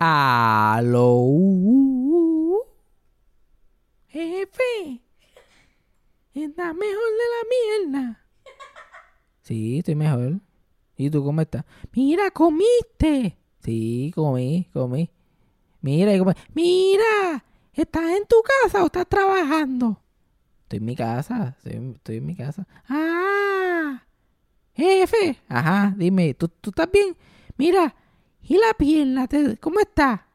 Aló. Jefe. Estás mejor de la mierda. Sí, estoy mejor. ¿Y tú cómo estás? Mira, comiste. Sí, comí, comí. Mira, y comí. Mira, ¿estás en tu casa o estás trabajando? Estoy en mi casa, estoy, estoy en mi casa. Ah, jefe. Ajá, dime, ¿tú, tú estás bien? Mira, ¿y la pierna? te- ¿Cómo está?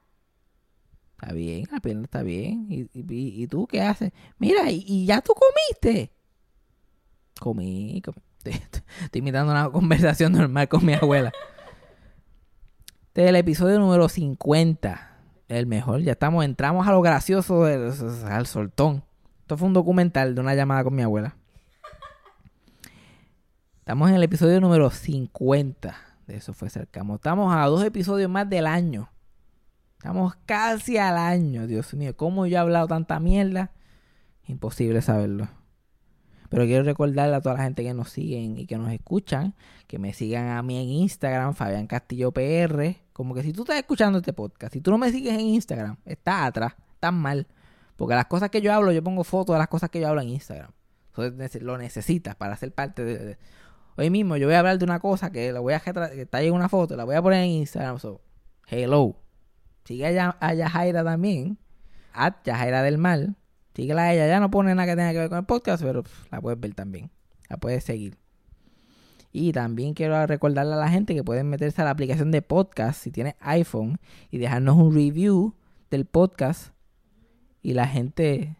Está bien, la pierna está bien. ¿Y, tú qué haces? Mira, ¿y, ya tú comiste? Comí, comí. Estoy imitando una conversación normal con mi abuela. Este es el episodio número 50. El mejor. Ya estamos, entramos a lo gracioso, del- al soltón. Esto fue un documental de una llamada con mi abuela. Estamos en el episodio número 50. Eso fue cercano. Estamos a dos episodios más del año. Estamos casi al año. Dios mío, ¿cómo yo he hablado tanta mierda? Imposible saberlo. Pero quiero recordarle a toda la gente que nos siguen y que nos escuchan, que me sigan a mí en Instagram, Fabián Castillo PR. Como que si tú estás escuchando este podcast, si tú no me sigues en Instagram, estás atrás, estás mal. Porque las cosas que yo hablo, yo pongo fotos de las cosas que yo hablo en Instagram. Entonces lo necesitas para ser parte de- Hoy mismo yo voy a hablar de una cosa que la voy a que está ahí en una foto, la voy a poner en Instagram. Hello. Sigue a, a Yajaira también. At Yajaira del Mal. Síguela a ella. Ya no pone nada que tenga que ver con el podcast, pero la puedes ver también. La puedes seguir. Y también quiero recordarle a la gente que pueden meterse a la aplicación de podcast si tienes iPhone y dejarnos un review del podcast. Y la gente,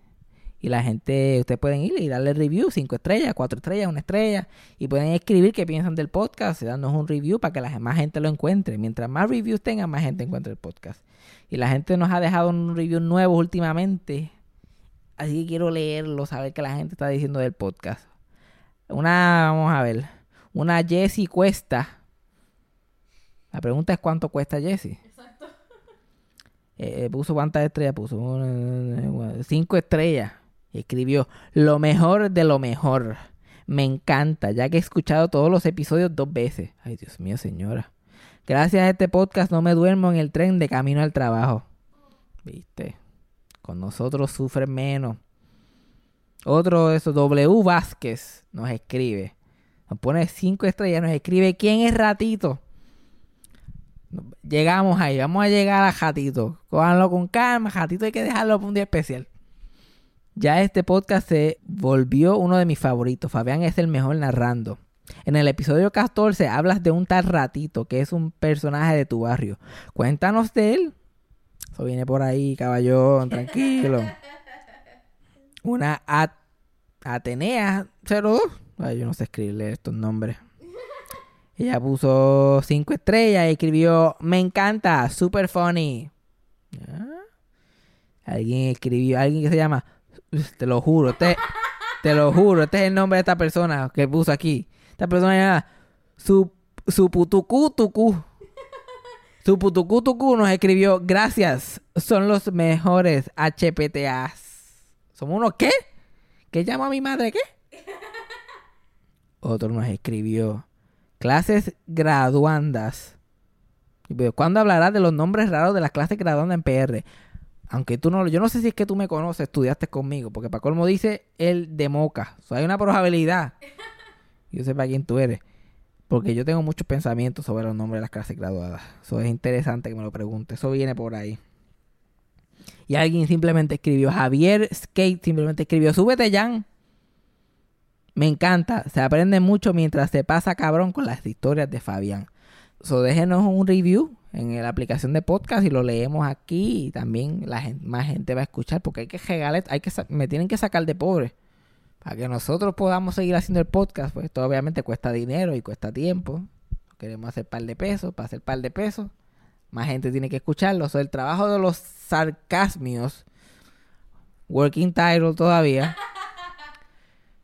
y la gente, ustedes pueden ir y darle review, cinco estrellas, cuatro estrellas, una estrella. Y pueden escribir qué piensan del podcast y darnos un review para que la más gente lo encuentre. Mientras más reviews tengan, más gente encuentra el podcast. Y la gente nos ha dejado un review nuevo últimamente. Así que quiero leerlo, saber qué la gente está diciendo del podcast. Una, vamos a ver. Una Jessie Cuesta. La pregunta es cuánto cuesta Jessie. Eh, puso cuántas estrellas puso. Cinco estrellas. Escribió lo mejor de lo mejor. Me encanta, ya que he escuchado todos los episodios dos veces. Ay, Dios mío, señora. Gracias a este podcast no me duermo en el tren de camino al trabajo. ¿Viste? Con nosotros sufren menos. Otro de esos, W Vázquez, nos escribe. Nos pone cinco estrellas, nos escribe quién es Ratito. Llegamos ahí, vamos a llegar a Jatito. Cójanlo con calma, Jatito hay que dejarlo para un día especial. Ya este podcast se volvió uno de mis favoritos. Fabián es el mejor narrando. En el episodio 14 hablas de un tal ratito que es un personaje de tu barrio. Cuéntanos de él. Eso viene por ahí, caballón, tranquilo. Una At- Atenea 02. Ay, yo no sé escribirle estos nombres. Ella puso cinco estrellas y escribió, me encanta, super funny. Alguien escribió, alguien que se llama, te lo juro, este, te lo juro, este es el nombre de esta persona que puso aquí. Esta persona se llama su, Suputucu Tucu. Suputucu Tucu nos escribió, gracias, son los mejores HPTAs. ¿Somos unos qué? ¿Qué llama a mi madre qué? Otro nos escribió, clases graduandas. Pues, ¿Cuándo hablarás de los nombres raros de las clases graduandas en PR? Aunque tú no, yo no sé si es que tú me conoces, estudiaste conmigo, porque para colmo dice el de Moca. O sea, hay una probabilidad. Yo sé para quién tú eres. Porque yo tengo muchos pensamientos sobre los nombres de las clases graduadas. Eso es interesante que me lo pregunte. Eso viene por ahí. Y alguien simplemente escribió, Javier Skate simplemente escribió, súbete Jan. Me encanta, se aprende mucho mientras se pasa cabrón con las historias de Fabián. So, déjenos un review en la aplicación de podcast y lo leemos aquí y también la gente, más gente va a escuchar porque hay que regalar, hay que me tienen que sacar de pobre para que nosotros podamos seguir haciendo el podcast, pues esto obviamente cuesta dinero y cuesta tiempo. Queremos hacer par de pesos, para hacer par de pesos, más gente tiene que escucharlo. So, el trabajo de los sarcasmios, working title todavía,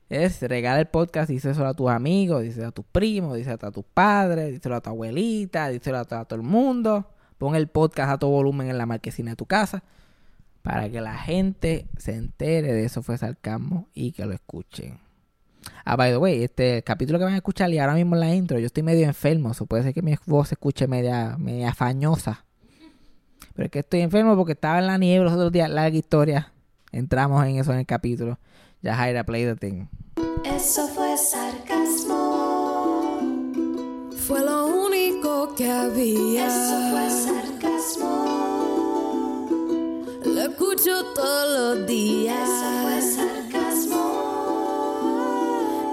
es regalar el podcast, díselo a tus amigos, díselo a tus primos, díselo a tus padres, díselo a tu abuelita, díselo a, to- a todo el mundo. Pon el podcast a todo volumen en la marquesina de tu casa para que la gente se entere de eso fue sarcasmo y que lo escuchen. Ah, by the way, este capítulo que van a escuchar y ahora mismo la intro, yo estoy medio enfermo, so puede ser que mi voz se escuche media, media fañosa. Pero es que estoy enfermo porque estaba en la nieve los otros días. Larga historia. Entramos en eso en el capítulo. Ya Jaira play the thing. Eso fue sarcasmo. Fue lo único que había. Eso fue sarcasmo. Lo escucho todos los días. Eso fue sarcasmo.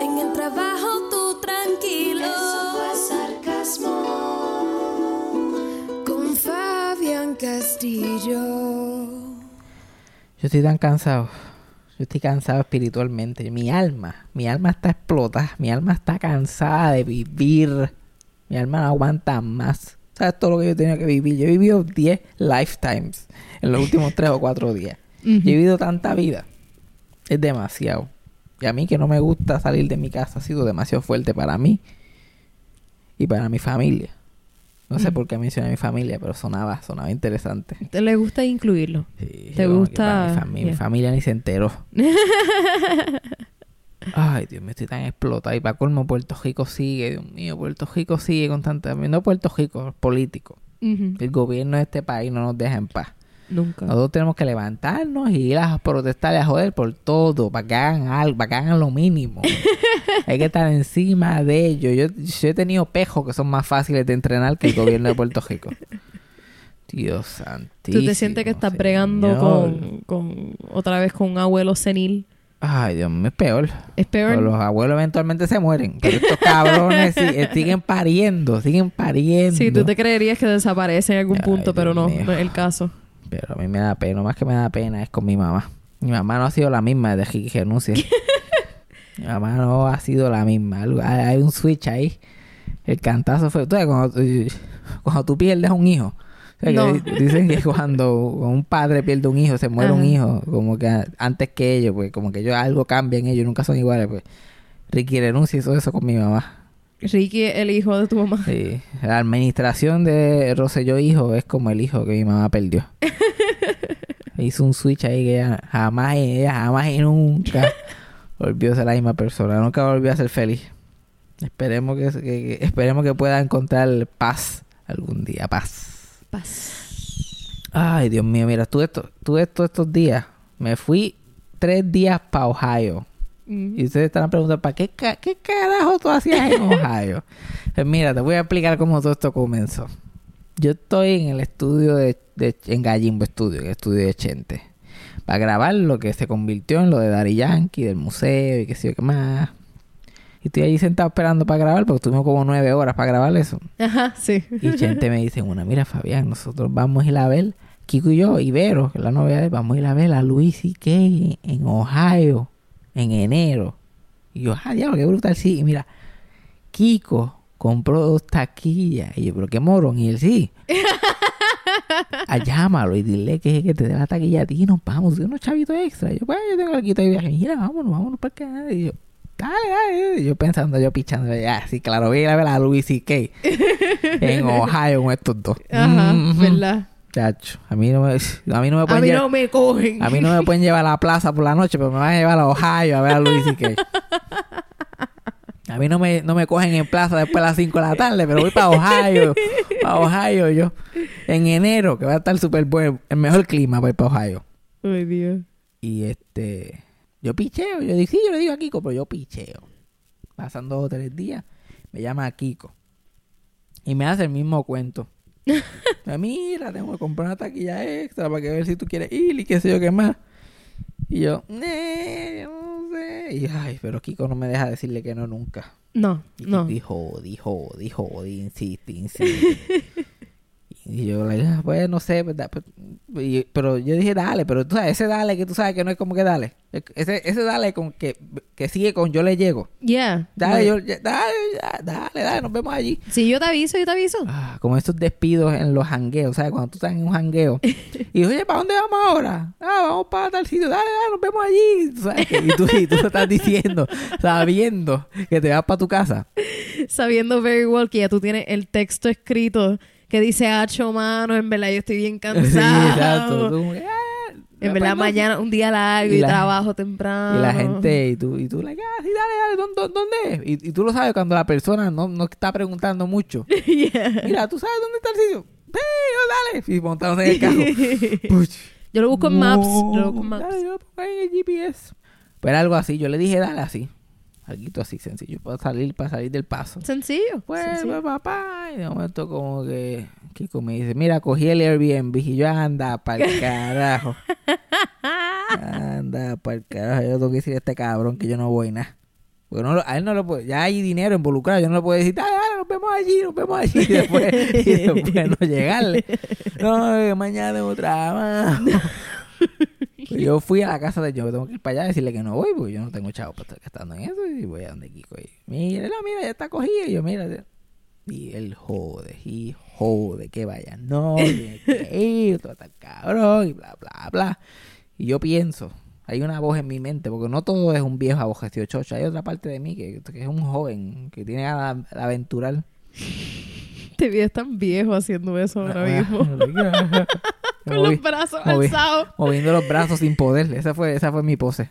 En el trabajo tú tranquilo. Eso fue sarcasmo. Con Fabián Castillo. Yo estoy tan cansado. Yo estoy cansado espiritualmente. Mi alma, mi alma está explotada. Mi alma está cansada de vivir. Mi alma no aguanta más. ¿Sabes todo lo que yo tenía que vivir? Yo he vivido 10 lifetimes en los últimos 3 o 4 días. Yo he vivido tanta vida. Es demasiado. Y a mí que no me gusta salir de mi casa ha sido demasiado fuerte para mí y para mi familia. No sé por qué mencioné a mi familia, pero sonaba, sonaba interesante. ¿Te le gusta incluirlo? Sí, ¿Te gusta? Mi, fami- mi familia ni se enteró. Ay, Dios, me estoy tan explotado. Y para colmo, Puerto Rico sigue. Dios mío, Puerto Rico sigue con tanta... No Puerto Rico, político. El gobierno de este país no nos deja en paz. Nunca. Nosotros tenemos que levantarnos y ir a protestar y a joder por todo, para que hagan algo, para que hagan lo mínimo. Hay que estar encima de ellos. Yo, yo he tenido pejos que son más fáciles de entrenar que el gobierno de Puerto Rico. Dios santísimo. ¿Tú te sientes que estás bregando Señor. con, con otra vez con un abuelo senil? Ay, Dios mío, es peor. Es peor. Pero los abuelos eventualmente se mueren. Pero estos cabrones eh, siguen pariendo, siguen pariendo. Sí, tú te creerías que desaparece en algún Ay, punto, pero no, mío. no es el caso. Pero a mí me da pena, más que me da pena es con mi mamá. Mi mamá no ha sido la misma desde que renuncié. mi mamá no ha sido la misma. Hay, un switch ahí. El cantazo fue... ¿Tú sabes cuando, cuando tú pierdes un hijo? O sea, que No. Dicen que cuando un padre pierde un hijo, se muere un hijo, como que antes que ellos, pues como que ellos algo cambia en ellos, nunca son iguales, pues. Ricky renuncia hizo eso con mi mamá. Ricky, el hijo de tu mamá. Sí, la administración de Rosselló hijo es como el hijo que mi mamá perdió. Hizo un switch ahí que ella jamás, ella jamás y nunca volvió a ser la misma persona, nunca volvió a ser feliz. Esperemos que, que- que- esperemos que pueda encontrar paz algún día, paz. Paz. Ay, Dios mío, mira, tú esto, tú esto estos días, me fui tres días para Ohio. Y ustedes están preguntando, ¿para qué, ca- qué carajo tú hacías en Ohio? pues mira, te voy a explicar cómo todo esto comenzó. Yo estoy en el estudio de, de- en Gallimbo Studio, en el estudio de Chente, para grabar lo que se convirtió en lo de Daddy Yankee, del museo y qué sé yo qué más. Y estoy allí sentado esperando para grabar, porque tuvimos como nueve horas para grabar eso. Ajá, sí. Y Chente me dice, una, mira Fabián, nosotros vamos a ir a ver, Kiko y yo, y Vero, que es la él, vamos a ir a ver a Luis y Kay en Ohio, en enero. Y yo, ah, diablo, qué brutal, sí. Y mira, Kiko compró dos taquillas. Y yo, pero qué morón. Y él, sí. Ah, llámalo y dile que, que te dé la taquilla a ti y nos vamos. Unos chavitos extra. Y yo, pues, yo tengo el quito de viaje. Mira, vámonos, vámonos para acá. Y yo, dale, dale. Y yo pensando, yo pichando, ya, sí, claro, voy a ir a ver a Luis y Kay en Ohio con estos dos. Ajá. ¿verdad? Chacho, a mí no me, a mí no me A pueden mí llevar- no me cogen. a mí no me pueden llevar a la plaza por la noche, pero me van a llevar a Ohio a ver a Luis y Kay. A mí no me, no me cogen en plaza después de las 5 de la tarde, pero voy para Ohio. Para Ohio yo. En enero, que va a estar súper bueno. El mejor clima para ir para Ohio. Ay, Dios. Y este... Yo picheo. Yo digo, sí, yo le digo a Kiko, pero yo picheo. Pasan dos o tres días. Me llama Kiko. Y me hace el mismo cuento. Mira, tengo que comprar una taquilla extra para que ver si tú quieres ir y qué sé yo qué más. Y yo, "Eh, yo no sé. Y ay, pero Kiko no me deja decirle que no nunca. No, Y no. Dijo, dijo, dijo, insiste, insiste. y yo le dije, "Ah, pues no sé. Pues, y- pero yo dije, dale, pero tú sabes, ese dale que tú sabes que no es como que dale. Ese, ese dale con que, que sigue con yo le llego. Yeah. Dale, yo, ya- dale, ya, dale, dale, nos vemos allí. Si yo te aviso, yo te aviso. Ah, como estos despidos en los jangueos, ¿sabes? Cuando tú estás en un jangueo. Y oye, ¿para dónde vamos ahora? Ah, vamos para tal sitio. Dale, dale, nos vemos allí. ¿Tú sabes? Y tú, y tú estás diciendo, sabiendo que te vas para tu casa. Sabiendo very well que ya tú tienes el texto escrito que dice hacho mano, en verdad yo estoy bien cansado. Sí, ah, En verdad mañana un día largo Y y, la- trabajo temprano. Y la gente, y tú, y tú, like, ah, sí, dale, dale, ¿dónde, dónde es? Y, y tú lo sabes cuando la persona no, no está preguntando mucho. Yeah. Mira, ¿tú sabes dónde está el sitio? Sí, dale. Y montamos en el carro. Yo lo busco en Maps. Yo lo busco en Dale, Maps. yo lo pongo en el GPS. Pero algo así, yo le dije, dale así. Algo así sencillo, para salir, para salir del paso. Sencillo. Pues, sencillo. pues, papá, y de momento como que Kiko me dice, mira, cogí el Airbnb y yo anda para el carajo. anda para el carajo. Yo tengo que decir a este cabrón que yo no voy nada. Porque no, a él no lo puedo, ya hay dinero involucrado, yo no le puedo decir, dale, dale, nos vemos allí, nos vemos allí, y después, y después no llegarle. No, mañana tengo trabajo. Pues yo fui a la casa de yo, tengo que ir para allá a decirle que no voy, porque yo no tengo chavo para estar gastando en eso, y voy a donde Kiko. Y, mira, mira, ya está cogido, y yo, mira, y él jode, y jode que vaya, no, tiene que ir, todo está cabrón, y bla, bla, bla. Y yo pienso, hay una voz en mi mente, porque no todo es un viejo abogestivo chocho, hay otra parte de mí que, que es un joven, que tiene ganas de aventurar. Te ves tan viejo haciendo eso ahora mismo. Con Moví- los brazos moví- alzados. moviendo los brazos sin poder. Esa fue, esa fue mi pose.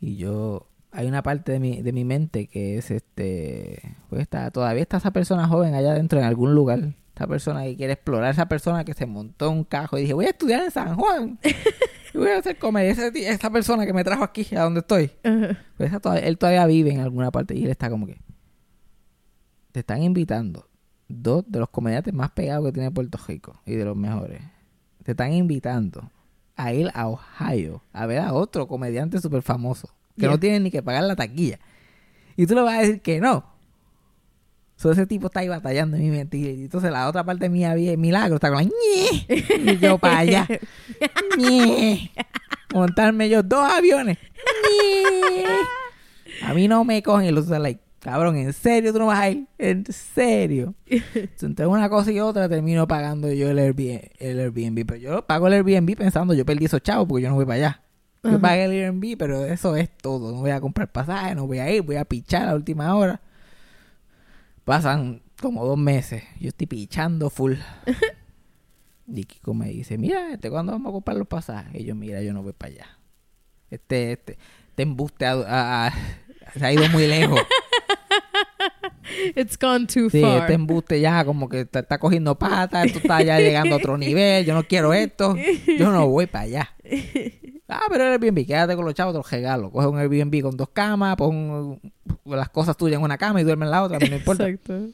Y yo, hay una parte de mi, de mi mente que es este, pues está, todavía está esa persona joven allá adentro en algún lugar. Esa persona que quiere explorar, esa persona que se montó en un cajo y dije, voy a estudiar en San Juan. y voy a hacer ti- esa persona que me trajo aquí, a donde estoy. Ajá. Pues esa todavía- él todavía vive en alguna parte y él está como que, te están invitando dos de los comediantes más pegados que tiene Puerto Rico y de los mejores. Te están invitando a ir a Ohio a ver a otro comediante súper famoso que Yeah. no tiene ni que pagar la taquilla. Y tú le vas a decir que no. So, ese tipo está ahí batallando en mi mente. Y entonces la otra parte mía, milagro, está con la ñe. Y yo para allá. ñe. Montarme yo dos aviones. ñe. A mí no me cogen y los like, cabrón, ¿en serio tú no vas a ir? ¿En serio? Entre una cosa y otra termino pagando yo el Airbnb, el Airbnb. Pero yo pago el Airbnb pensando, yo perdí esos chavos porque yo no voy para allá. Yo Ajá. pagué el Airbnb, pero eso es todo. No voy a comprar pasaje, no voy a ir, voy a pichar a la última hora. Pasan como dos meses. Yo estoy pichando full. y Kiko me dice, mira, este, ¿cuándo vamos a comprar los pasajes? Y yo, mira, yo no voy para allá. Este, este, este embuste se ha ido muy lejos. It's gone too Sí, far. este embuste ya como que te está cogiendo patas, esto está ya llegando a otro nivel, yo no quiero esto, yo no voy para allá. Ah, pero el Airbnb, quédate con los chavos, te los regalo. Coge un Airbnb con dos camas, pon las cosas tuyas en una cama y duerme en la otra, a no importa. Exacto.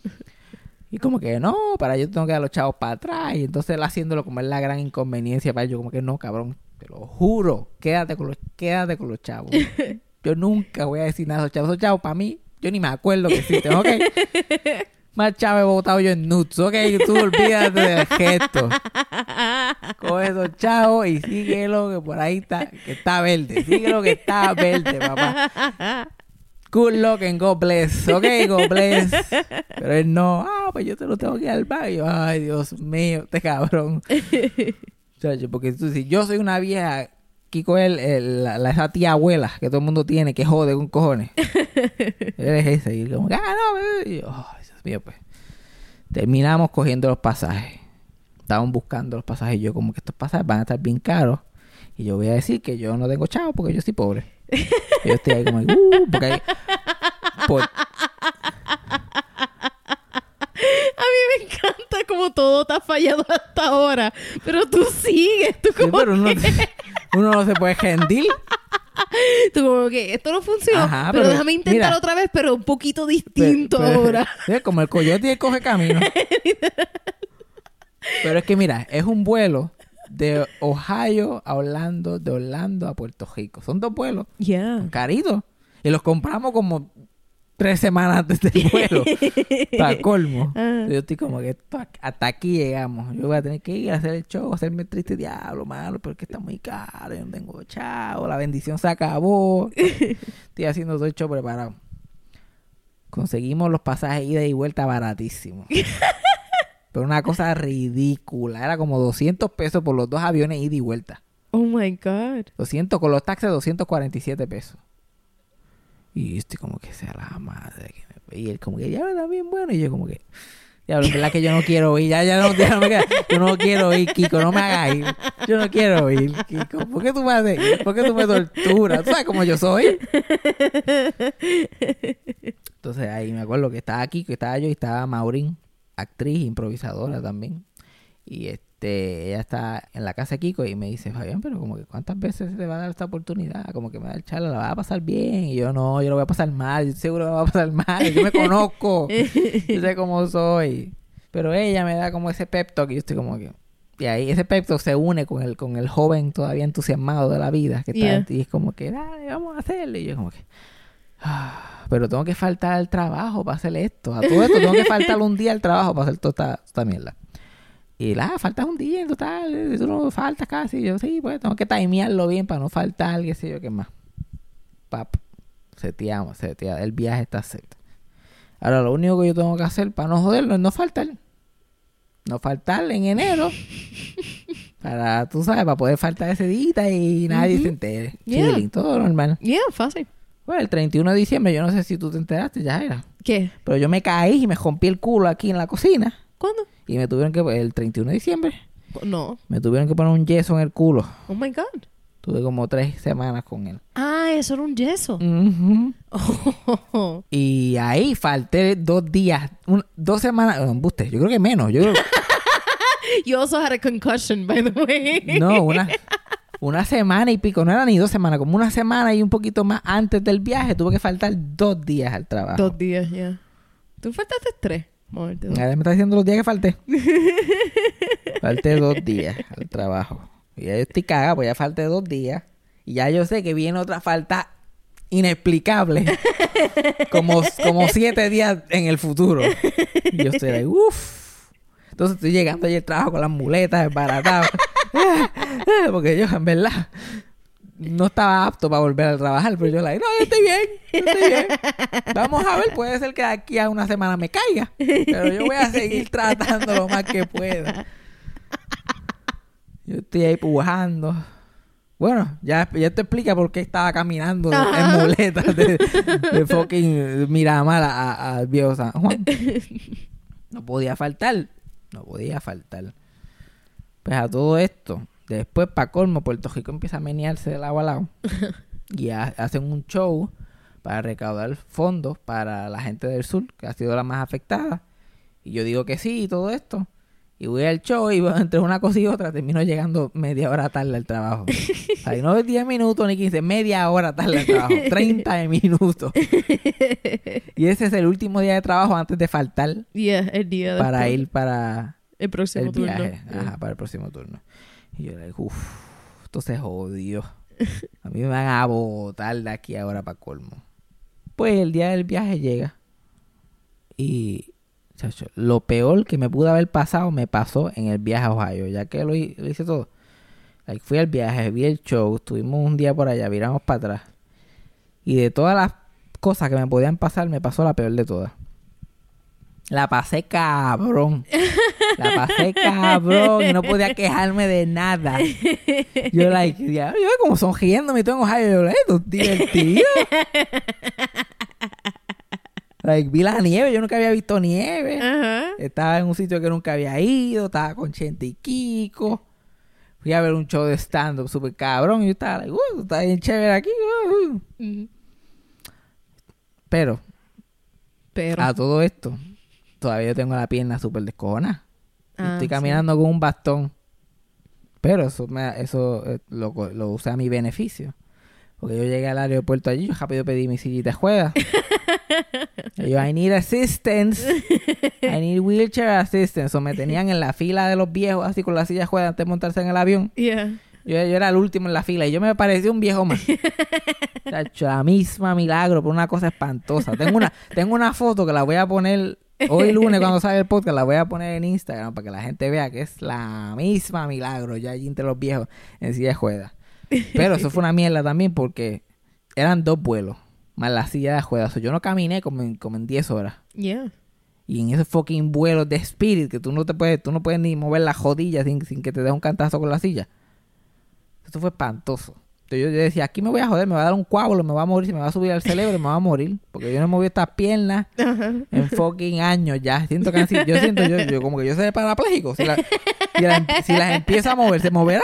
Y como que no, para yo tengo que dar los chavos para atrás. Y entonces él haciéndolo como es la gran inconveniencia para yo, como que no, cabrón, te lo juro, quédate con los, quédate con los chavos. Yo nunca voy a decir nada de esos chavos. Esos chavos para mí, yo ni me acuerdo que existen, ¿ok? Más chavos he votado yo en nuts, ¿ok? Tú olvídate del gesto. Coge esos chavos y síguelo que por ahí está, que está verde. Síguelo que está verde, papá. Good luck and God bless, ¿ok? God bless. Pero él no, ah, pues yo te lo tengo que ir al yo, ay, Dios mío, este cabrón. Chacho, porque tú, si yo soy una vieja, Kiko es el- el- la, esa tía abuela que todo el mundo tiene, que jode con cojones. Él es ese. Y como, ah, no. Y yo, ay, Dios mío, pues. Terminamos cogiendo los pasajes. Estaban buscando los pasajes. Y yo, como que estos pasajes van a estar bien caros. Y yo voy a decir que yo no tengo chavo porque yo soy pobre. Yo estoy ahí como, uh, porque hay- por- A mí me encanta como todo te ha fallado hasta ahora. Pero tú sigues. Tú Sí, como, pero uno, uno no se puede rendir. tú como que esto no funcionó. Ajá, pero, pero déjame intentar mira. otra vez, pero un poquito distinto Pero- pero- ahora. como el coyote y el coge camino. Pero es que mira, es un vuelo de Ohio a Orlando, de Orlando a Puerto Rico. Son dos vuelos Yeah. caritos. Y los compramos como tres semanas antes del vuelo. Para colmo. Ah. Yo estoy como que hasta aquí llegamos. Yo voy a tener que ir a hacer el show, hacerme el triste diablo, malo, porque está muy caro, yo no tengo chavo, la bendición se acabó. Estoy haciendo todo el show preparado. Conseguimos los pasajes ida y vuelta baratísimos. Pero una cosa ridícula. Era como 200 pesos por los dos aviones ida y vuelta. Oh my God. 200 con los taxes 247 pesos. Y estoy como que sea la madre que me... Y él como que ya está bien bueno. Y yo como que... Diablo, en verdad que yo no quiero ir. Ya, ya no, ya no me queda. Yo no quiero ir, Kiko. No me hagas ir. Yo no quiero ir, Kiko. ¿Por qué tú me haces? ¿Por qué tú me torturas? ¿Tú sabes cómo yo soy? Entonces ahí me acuerdo que estaba Kiko, estaba yo y estaba Maurín, actriz, improvisadora también. Y, es- este, ella está en la casa de Kiko y me dice, Fabián, pero como que cuántas veces te va a dar esta oportunidad, como que me da el charla, la va a pasar bien, y yo no, yo lo voy a pasar mal, yo seguro que la va a pasar mal, yo me conozco, yo sé cómo soy, pero ella me da como ese pep talk y yo estoy como que, y ahí ese pep talk se une con el, con el joven todavía entusiasmado de la vida, que está, Yeah. y es como que, dale, vamos a hacerlo, y yo como que, "Ah, pero tengo que faltar al trabajo para hacer esto, a todo esto tengo que faltar un día al trabajo para hacer toda esta, esta mierda. Y la, faltas un día en total, eh, tú no faltas casi. Y yo, sí, pues tengo que timearlo bien para no faltar, qué sé yo, qué más. Pap, seteamos, seteamos. El viaje está set. Ahora, lo único que yo tengo que hacer para no joderlo es no faltar. No faltar en enero. para, tú sabes, para poder faltar ese día y nadie se entere. Yeah. Chilling, todo normal. Yeah, fácil. Bueno, el 31 de diciembre, yo no sé si tú te enteraste, ya era. ¿Qué? Pero yo me caí y me rompí el culo aquí en la cocina. ¿Cuándo? Y me tuvieron que, el 31 de diciembre, No. me tuvieron que poner un yeso en el culo. Oh my God. Tuve como tres semanas con él. Ah, eso era un yeso. Oh. Y ahí falté dos días, un- dos semanas, no, embuste, yo creo que menos, yo creo, You also had a concussion, by the way. no, una, una semana y pico, no era ni dos semanas, como una semana y un poquito más antes del viaje, tuve que faltar dos días al trabajo. Dos días, ya. Tú faltaste tres. Me está diciendo los días que falté. falté dos días al trabajo. Y ya yo estoy cagado, pues ya falté dos días. Y ya yo sé que viene otra falta inexplicable. como, como siete días en el futuro. Y yo estoy ahí, uff. Entonces estoy llegando allí al trabajo con las muletas desbaratadas. Porque yo, en verdad, no estaba apto para volver a trabajar. Pero yo, like, no, yo estoy bien, yo estoy bien. Vamos a ver, puede ser que de aquí a una semana me caiga. Pero yo voy a seguir tratando lo más que pueda. Yo estoy ahí pujando. Bueno, ya, ya te explica por qué estaba caminando en muletas de, de fucking Miramar al viejo San Juan. No podía faltar. No podía faltar. Pues a todo esto, después para colmo, Puerto Rico empieza a menearse de lado a lado. y ha- hacen un show para recaudar fondos para la gente del sur, que ha sido la más afectada. Y yo digo que sí y todo esto. Y voy al show y entre una cosa y otra termino llegando media hora tarde al trabajo. O sea, no es 10 minutos ni 15, media hora tarde al trabajo. 30 minutos. Y ese es el último día de trabajo antes de faltar Yeah, el día de para ir para el próximo el turno. viaje. Yeah. Ajá, para el próximo turno. Y yo le uff, esto se jodió. A mí me van a botar de aquí ahora para colmo. Pues el día del viaje llega. Y, chacho, lo peor que me pudo haber pasado me pasó en el viaje a Ohio. Ya que lo hice todo. Like, fui al viaje, vi el show, estuvimos un día por allá, viramos para atrás. Y de todas las cosas que me podían pasar, me pasó la peor de todas. La pasé cabrón. La pasé cabrón y no podía quejarme de nada. Yo, like, ya, yo como sonriéndome y todo en Ohio. Yo, divertido. like, vi la nieve, yo nunca había visto nieve. Estaba en un sitio que nunca había ido, estaba con Chente y Kiko. Fui a ver un show de stand-up súper cabrón y yo estaba, like, uh, está bien chévere aquí. uh, uh". Pero, Pero. a todo esto, todavía yo tengo la pierna súper descojonada. Ah, Estoy sí. caminando con un bastón. Pero eso, me, eso eh, lo, lo usé a mi beneficio. Porque yo llegué al aeropuerto allí, yo rápido pedí mi sillita juega. Y yo, I need assistance. I need wheelchair assistance. O me tenían en la fila de los viejos, así con la silla juega antes de montarse en el avión. Yeah. Yo, yo era el último en la fila y yo me parecía un viejo más. La misma milagro, por una cosa espantosa. Tengo una, tengo una foto que la voy a poner hoy lunes cuando salga el podcast, la voy a poner en Instagram para que la gente vea que es la misma milagro, ya allí entre los viejos en silla de juega. Pero eso fue una mierda también porque eran dos vuelos, más la silla de juega. O sea, yo no caminé como en, como en 10 horas. Yeah. Y en esos fucking vuelos de Spirit que tú no te puedes, tú no puedes ni mover la jodilla sin, sin que te dé un cantazo con la silla. Esto fue espantoso. Entonces yo, decía, aquí me voy a joder, me va a dar un coágulo, me va a morir, se me va a subir al cerebro, me va a morir. Porque yo no he movido estas piernas en fucking años ya. Siento que yo siento, yo, yo como que yo soy parapléjico. Si, la- si, la- si las empiezo a mover, ¿se moverán?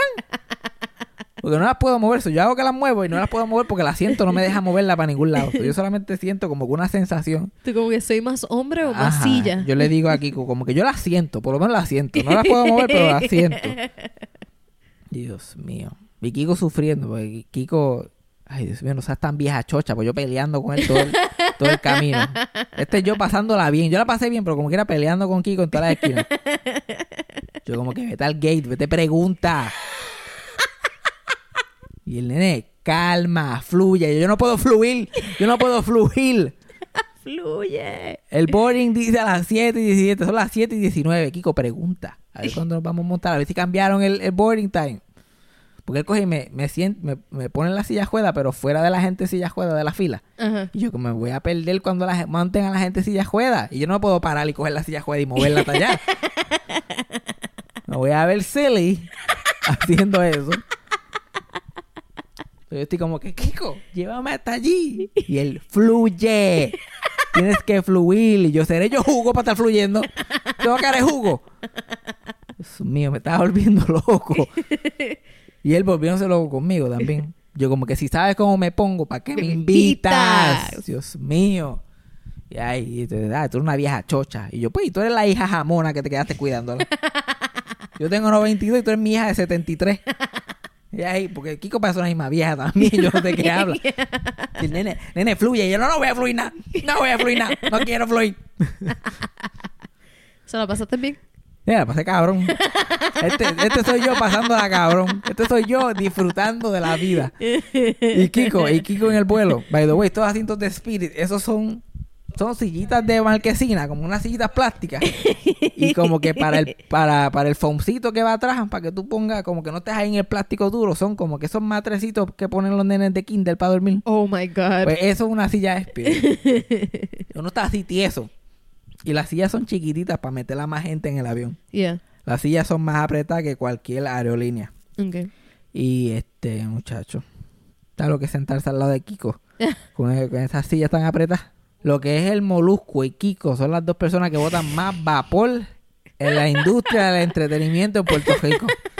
Porque no las puedo mover. So, yo hago que las muevo y no las puedo mover porque el asiento no me deja moverla para ningún lado. So, yo solamente siento como que una sensación. Tú como que soy más hombre o más Ajá. silla. Yo le digo a Kiko, como que yo la siento, por lo menos la siento. No las puedo mover, pero la siento. Dios mío. Y Kiko sufriendo, porque Kiko, ay Dios mío, no seas tan vieja chocha, pues yo peleando con él todo el, todo el camino. Este yo pasándola bien. Yo la pasé bien, pero como que era peleando con Kiko en todas las esquinas. Yo como que vete al gate, vete pregunta. Y el nene, calma, fluye. Yo, yo no puedo fluir, yo no puedo fluir. Fluye. El boarding dice a las 7 y 17, son las 7 y 19. Kiko pregunta. A ver cuándo nos vamos a montar, a ver si cambiaron el, el boarding time. Porque él coge y me, me, sient- me, me pone en la silla juega, pero fuera de la gente silla juega de la fila. Ajá. Y yo como me voy a perder cuando la, monten a la gente silla juega. Y yo no puedo parar y coger la silla juega y moverla hasta allá. me voy a ver silly haciendo eso. Yo estoy como que, Kiko, llévame hasta allí. Y él, fluye. Tienes que fluir. Y yo, seré yo jugo para estar fluyendo. Tengo que haré jugo. Dios mío, me estaba volviendo loco. Y él volviéndose loco conmigo también. Yo como que si sabes cómo me pongo, ¿para qué me invitas? Dios mío. Y ahí, y te- ah, tú eres una vieja chocha. Y yo, pues, y tú eres la hija jamona que te quedaste cuidándola. yo tengo 92 y tú eres mi hija de 73. Y ahí, porque Kiko parece una misma vieja también, yo no sé qué habla. Y el nene, nene, fluye. Y yo, no, no voy a fluir nada. No voy a fluir nada. No quiero fluir. ¿Se la pasaste bien? Mira, pasé cabrón. Este, este soy yo pasándola cabrón. Este soy yo disfrutando de la vida. Y Kiko, y Kiko en el vuelo. By the way, estos asientos de Spirit, esos son, son sillitas de marquesina, como unas sillitas plásticas. Y como que para el, para, para el foamcito que va atrás, para que tú pongas, como que no estés ahí en el plástico duro, son como que esos matrecitos que ponen los nenes de Kindle para dormir. Oh my God. Pues eso es una silla de Spirit. Uno está así tieso. Y las sillas son chiquititas para meter a más gente en el avión. yeah. Las sillas son más apretadas que cualquier aerolínea. Okay. Y este, muchacho, está lo que sentarse al lado de Kiko. con, con esas sillas tan apretadas. Lo que es el Molusco y Kiko son las dos personas que botan más vapor en la industria del entretenimiento en Puerto Rico.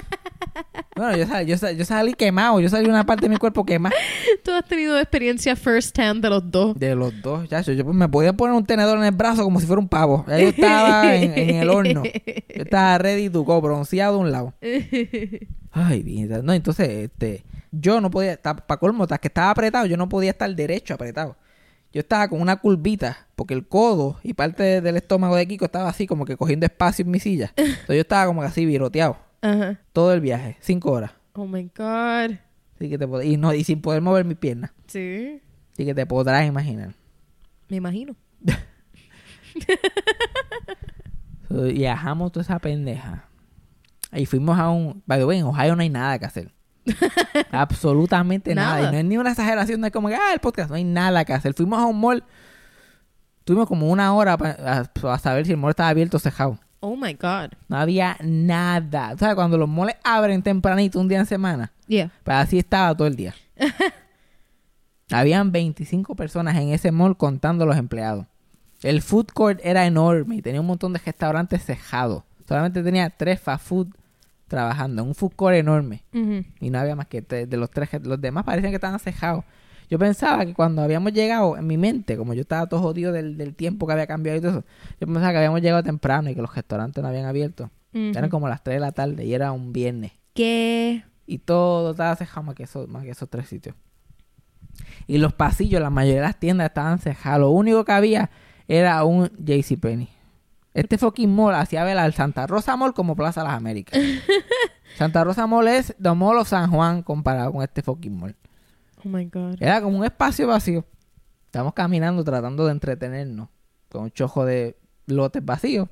Bueno, yo, sal- yo, sal- yo salí quemado. Yo salí una parte de mi cuerpo quemada. Tú has tenido experiencia first hand de los dos. De los dos, chacho. Yo me podía poner un tenedor en el brazo como si fuera un pavo. Ya yo estaba en, en el horno. Yo estaba ready to go, bronceado de un lado. Ay, vida. No, entonces, este, yo no podía, para colmo, que estaba apretado, yo no podía estar derecho apretado. Yo estaba con una curvita, porque el codo y parte de- del estómago de Kiko estaba así, como que cogiendo espacio en mi silla. Entonces yo estaba como que así viroteado. Ajá. Todo el viaje, cinco horas. Oh my God. Así que te pod- y, no, y sin poder mover mis piernas. Sí. Así que te podrás imaginar. Me imagino. So, viajamos toda esa pendeja. Y fuimos a un... By the way, en Ohio no hay nada que hacer. Absolutamente nada. Nada. Y no es ni una exageración, no es como que, ah, el podcast, no hay nada que hacer. Fuimos a un mall, tuvimos como una hora pa- a, a saber si el mall estaba abierto o cerrado. Oh my God. No había nada. O sea, cuando los malls abren tempranito un día en semana, Yeah. pues así estaba todo el día. Habían 25 personas en ese mall contando los empleados. El food court era enorme y tenía un montón de restaurantes cejados. Solamente tenía tres fast food trabajando. Un food court enorme. Y no había más que. De los tres, los demás parecían que estaban cejados. Yo pensaba que cuando habíamos llegado, en mi mente, como yo estaba todo jodido del, del tiempo que había cambiado y todo eso, yo pensaba que habíamos llegado temprano y que los restaurantes no habían abierto. Eran como las 3 de la tarde y era un viernes. ¿Qué? Y todo estaba cejado más que, esos, más que esos tres sitios. Y los pasillos, la mayoría de las tiendas estaban cejadas. Lo único que había era un JCPenney. Este fucking mall hacía ver al Santa Rosa Mall como Plaza Las Américas. Santa Rosa Mall es The Mall of San Juan comparado con este fucking mall. Oh my God. Era como un espacio vacío. Estamos caminando tratando de entretenernos con un chojo de lotes vacíos.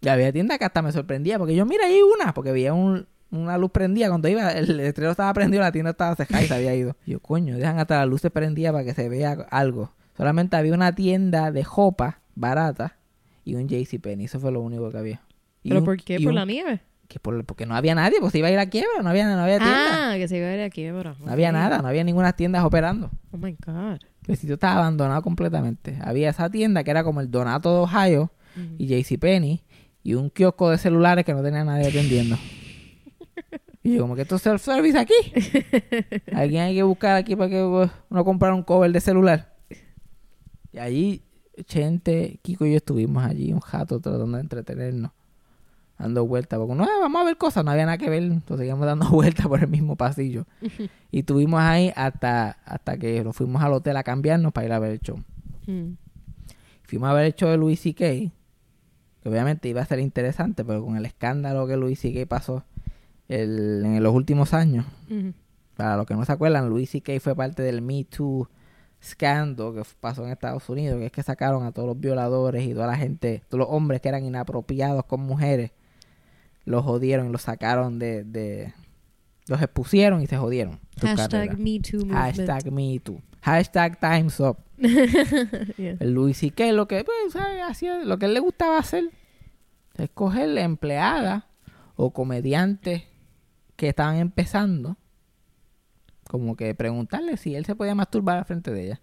Y había tiendas que hasta me sorprendía porque yo, mira, ahí hay una, porque veía un- una luz prendida. Cuando iba, el letrero estaba prendido, la tienda estaba cerrada y se había ido. Y yo, coño, dejan hasta las luces prendidas para que se vea algo. Solamente había una tienda de jopa barata y un JCPenney. Eso fue lo único que había. Y ¿Pero un- por qué? ¿Por un- la nieve? Que por- porque no había nadie, pues se iba a ir a quiebra, no había, no había tienda. Ah, que se iba a ir aquí, bro. No había nada, no había ninguna tiendas operando. Oh my God. El sitio estaba abandonado completamente. Había esa tienda que era como el Donato de Ohio y JCPenney y un kiosco de celulares que no tenía nadie atendiendo. Y yo como que esto es self-service aquí. Alguien hay que buscar aquí para que uh, uno comprar un cover de celular. Y allí, Chente, Kiko y yo estuvimos allí un jato tratando de entretenernos. Dando vueltas. Porque no, "Ah, vamos a ver cosas. No había nada que ver. Entonces seguíamos dando vueltas por el mismo pasillo. y estuvimos ahí hasta, hasta que nos fuimos al hotel a cambiarnos para ir a ver el show. Mm. Fuimos a ver el show de Louis C.K. Que obviamente iba a ser interesante, pero con el escándalo que Louis C.K. pasó el- en los últimos años. Para los que no se acuerdan, Louis C.K. fue parte del Me Too scandal que pasó en Estados Unidos, que es que sacaron a todos los violadores y toda la gente, todos los hombres que eran inapropiados con mujeres, los jodieron y los sacaron de, de los expusieron y se jodieron. Hashtag Me Too movement. Hashtag Me Too. Hashtag Times Up. Yeah. El Louis C.K. lo que pues, ¿sabe? hacía, lo que él le gustaba hacer es coger empleada o comediantes que estaban empezando, como que preguntarle si él se podía masturbar al frente de ella.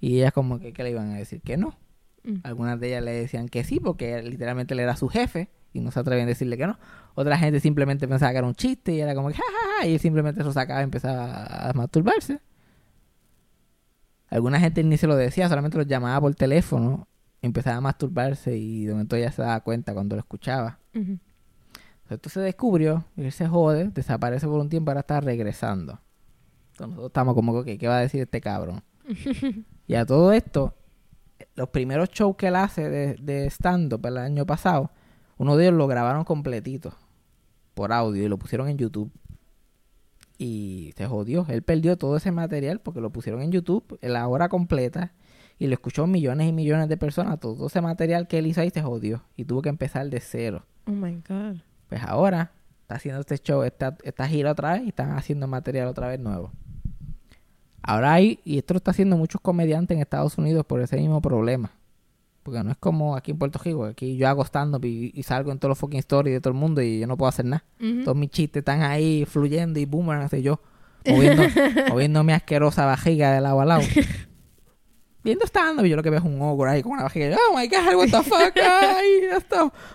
Y ellas como que, que le iban a decir que no. Mm. Algunas de ellas le decían que sí, porque él, literalmente él era su jefe y no se atrevían a decirle que no. Otra gente simplemente pensaba que era un chiste y era como que ja, ja, ja", y él simplemente se lo sacaba y empezaba a masturbarse. Alguna gente ni se lo decía, solamente lo llamaba por teléfono, empezaba a masturbarse y de momento ella se daba cuenta cuando lo escuchaba. Ujú. Esto se descubrió, y él se jode, desaparece por un tiempo, ahora está regresando. Entonces nosotros estamos como que, ¿qué va a decir este cabrón? y a todo esto, los primeros shows que él hace de, de stand-up el año pasado, uno de ellos lo grabaron completito, por audio, y lo pusieron en YouTube. Y se jodió. Él perdió todo ese material porque lo pusieron en YouTube en la hora completa y lo escuchó millones y millones de personas. Todo ese material que él hizo ahí se jodió y tuvo que empezar de cero. Oh my God. Pues ahora está haciendo este show, esta, esta gira otra vez y están haciendo material otra vez nuevo. Ahora hay, y esto lo está haciendo muchos comediantes en Estados Unidos por ese mismo problema. Porque no es como aquí en Puerto Rico, aquí yo hago stand-up y, y salgo en todos los fucking stories de todo el mundo y yo no puedo hacer nada. Todos mis chistes están ahí fluyendo y boomerang, así yo, moviendo, moviendo mi asquerosa vajiga de lado a lado. Viendo stand-up, y yo lo que veo es un ogro ahí con una vajiga. Oh my god, what the fuck, ay,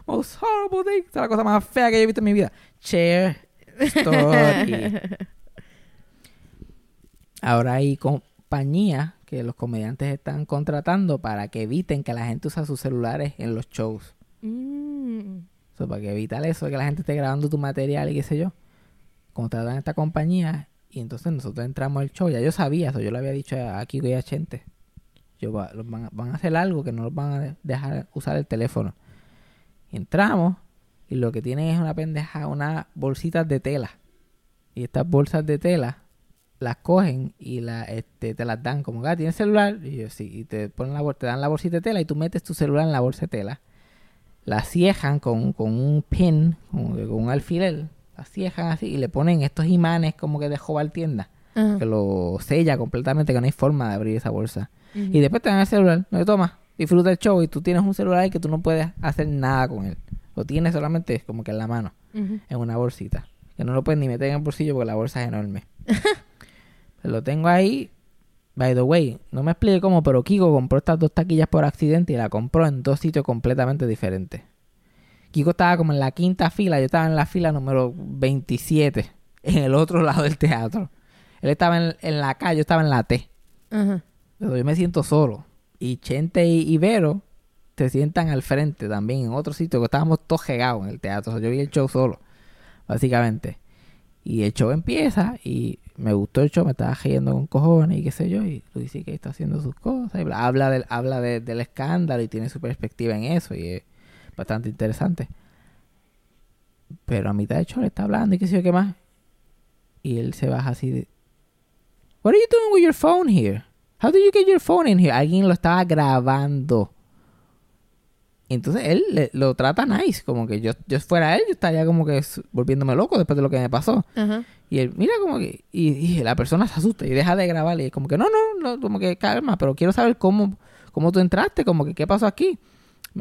most horrible thing. Esta es la cosa más fea que yo he visto en mi vida. Chair story. Ahora hay compañías que los comediantes están contratando para que eviten que la gente use sus celulares en los shows. Mm. So, para que evitar eso, que la gente esté grabando tu material y qué sé yo. Contratan a esta compañía y entonces nosotros entramos al show. Ya yo sabía eso, yo le había dicho a a Kiko y a Chente. Yo, van, a, van a hacer algo que no los van a de- dejar usar el teléfono. Entramos y lo que tienen es una pendeja, unas bolsitas de tela. Y estas bolsas de tela las cogen y la, este, te las dan como, ah, ¿tienes celular? Y yo, sí, y te, ponen la, te dan la bolsita de tela y tú metes tu celular en la bolsa de tela la ciejan con, con un pin, como que con un alfiler, la ciejan así y le ponen estos imanes como que de jobar tienda, que lo sella completamente, que no hay forma de abrir esa bolsa. Y después te dan el celular, no te tomas, disfruta el show y tú tienes un celular y que tú no puedes hacer nada con él. Lo tienes solamente como que en la mano, en una bolsita, que no lo puedes ni meter en el bolsillo porque la bolsa es enorme. Lo tengo ahí. By the way, no me explique cómo, pero Kiko compró estas dos taquillas por accidente y la compró en dos sitios completamente diferentes. Kiko estaba como en la quinta fila, yo estaba en la fila número 27, en el otro lado del teatro. Él estaba en, en la K, yo estaba en la T. Ajá. Pero yo me siento solo. Y Chente y Ibero se sientan al frente también en otro sitio, que estábamos todos regados en el teatro. O sea, yo vi el show solo, básicamente. Y el show empieza y me gustó el show, me estaba riendo con cojones y qué sé yo. Y Luis que está haciendo sus cosas. Y bla- habla del, habla de- del escándalo y tiene su perspectiva en eso. Y es bastante interesante. Pero a mitad del show le está hablando y qué sé yo qué más. Y él se baja así de... What are you doing with your phone here? How did you get your phone in here? Alguien lo estaba grabando. Entonces él le- lo trata nice, como que yo, yo fuera él, yo estaría como que volviéndome loco después de lo que me pasó. Y él, mira como que, y, y la persona se asusta y deja de grabar y es como que no, no, no, como que calma, pero quiero saber cómo, cómo tú entraste, como que qué pasó aquí.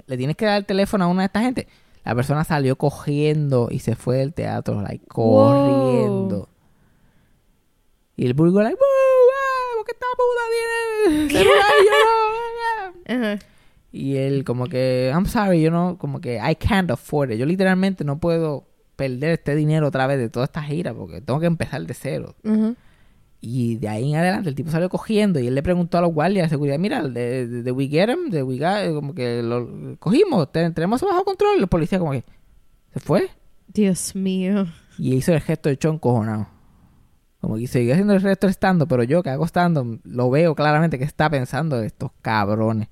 Le tienes que dar el teléfono a una de esta gente. La persona salió cogiendo y se fue del teatro, like, corriendo. Y el público, like, "Woo, ah, ¿por qué esta puta tiene celular yo no?" Ajá. Y él como que, I'm sorry, yo no, como que I can't afford it. Yo literalmente no puedo perder este dinero otra vez de toda esta gira porque tengo que empezar de cero. Y de ahí en adelante el tipo salió cogiendo y él le preguntó a los guardias de seguridad, mira, de, de, de we get him, de we got, como que lo cogimos, te- tenemos bajo control. Y los policías como que se fue Dios mío. y hizo el gesto de chon cojonado. Como que sigue haciendo el resto estando, pero yo que hago estando, lo veo claramente que está pensando estos cabrones.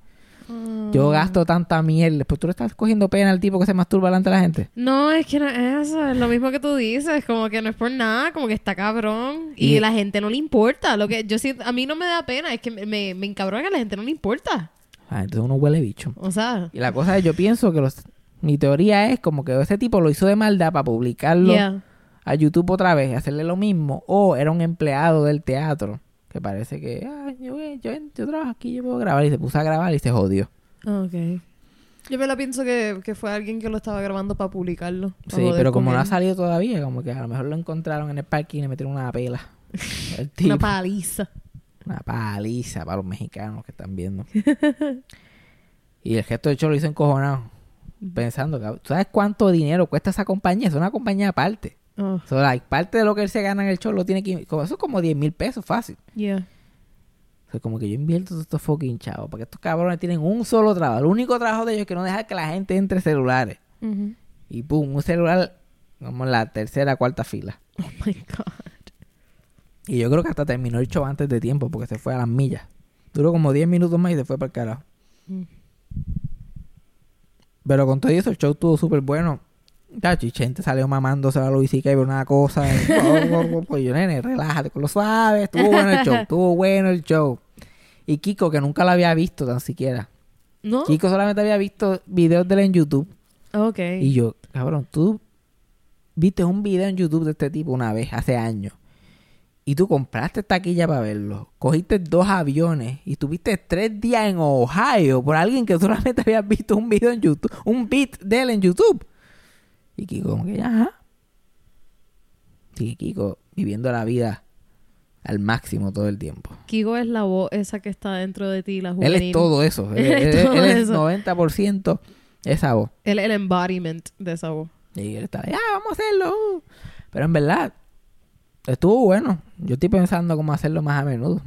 Yo gasto tanta mierda, pues tú le estás cogiendo pena al tipo que se masturba delante de la gente. No, es que no es eso, es lo mismo que tú dices, como que no es por nada, como que está cabrón y, Y- la gente no le importa. Lo que yo siento, a mí no me da pena, es que me, me, me encabrona que a la gente no le importa. Ah, entonces uno huele bicho. O sea, Y la cosa es, yo pienso que los, mi teoría es como que ese tipo lo hizo de maldad para publicarlo yeah. a YouTube otra vez y hacerle lo mismo. O era un empleado del teatro que parece que, ah, yo, yo, yo trabajo aquí, yo puedo grabar. Y se puso a grabar y se jodió. Ok. Yo me la pienso que, que fue alguien que lo estaba grabando para publicarlo. pa' Sí, pero como no ha salido todavía, como que a lo mejor lo encontraron en el parque y le metieron una pela. Una paliza. Una paliza para los mexicanos que están viendo. y el gesto de hecho lo hizo encojonado. Pensando, que, ¿tú sabes cuánto dinero cuesta esa compañía? Es una compañía aparte. So, like, parte de lo que él se gana en el show lo tiene que... Como, eso es como 10 mil pesos fácil. yeah. O sea, como que yo invierto todos estos fucking chavos. Porque estos cabrones tienen un solo trabajo. El único trabajo de ellos es que no dejar que la gente entre celulares. Ujú. Y pum, un celular como en la tercera, cuarta fila. Oh my God. Y yo creo que hasta terminó el show antes de tiempo porque se fue a las millas. Duró como 10 minutos más y se fue para el carajo. Mm. Pero con todo eso, el show estuvo súper bueno. Tacho, y gente salió mamándose a Luis y una cosa. y yo, nene, relájate con lo suave. Estuvo bueno el show, estuvo bueno el show. Y Kiko, que nunca lo había visto tan siquiera. ¿No? Kiko solamente había visto videos de él en YouTube. Ok. Y yo, cabrón, tú viste un video en YouTube de este tipo una vez, hace años. Y tú compraste taquilla para verlo. Cogiste dos aviones y estuviste tres días en Ohio por alguien que solamente habías visto un video en YouTube, un beat de él en YouTube. Y Kiko, como que, ajá. Sí, Kiko, viviendo la vida al máximo todo el tiempo. Kigo es la voz esa que está dentro de ti, la Él juvenil. es todo eso. Él, Él es él- todo él es eso. 90% esa voz. Él es el embodiment de esa voz. Y él estaba, ya, vamos a hacerlo. uh". Pero en verdad, estuvo bueno. Yo estoy pensando cómo hacerlo más a menudo.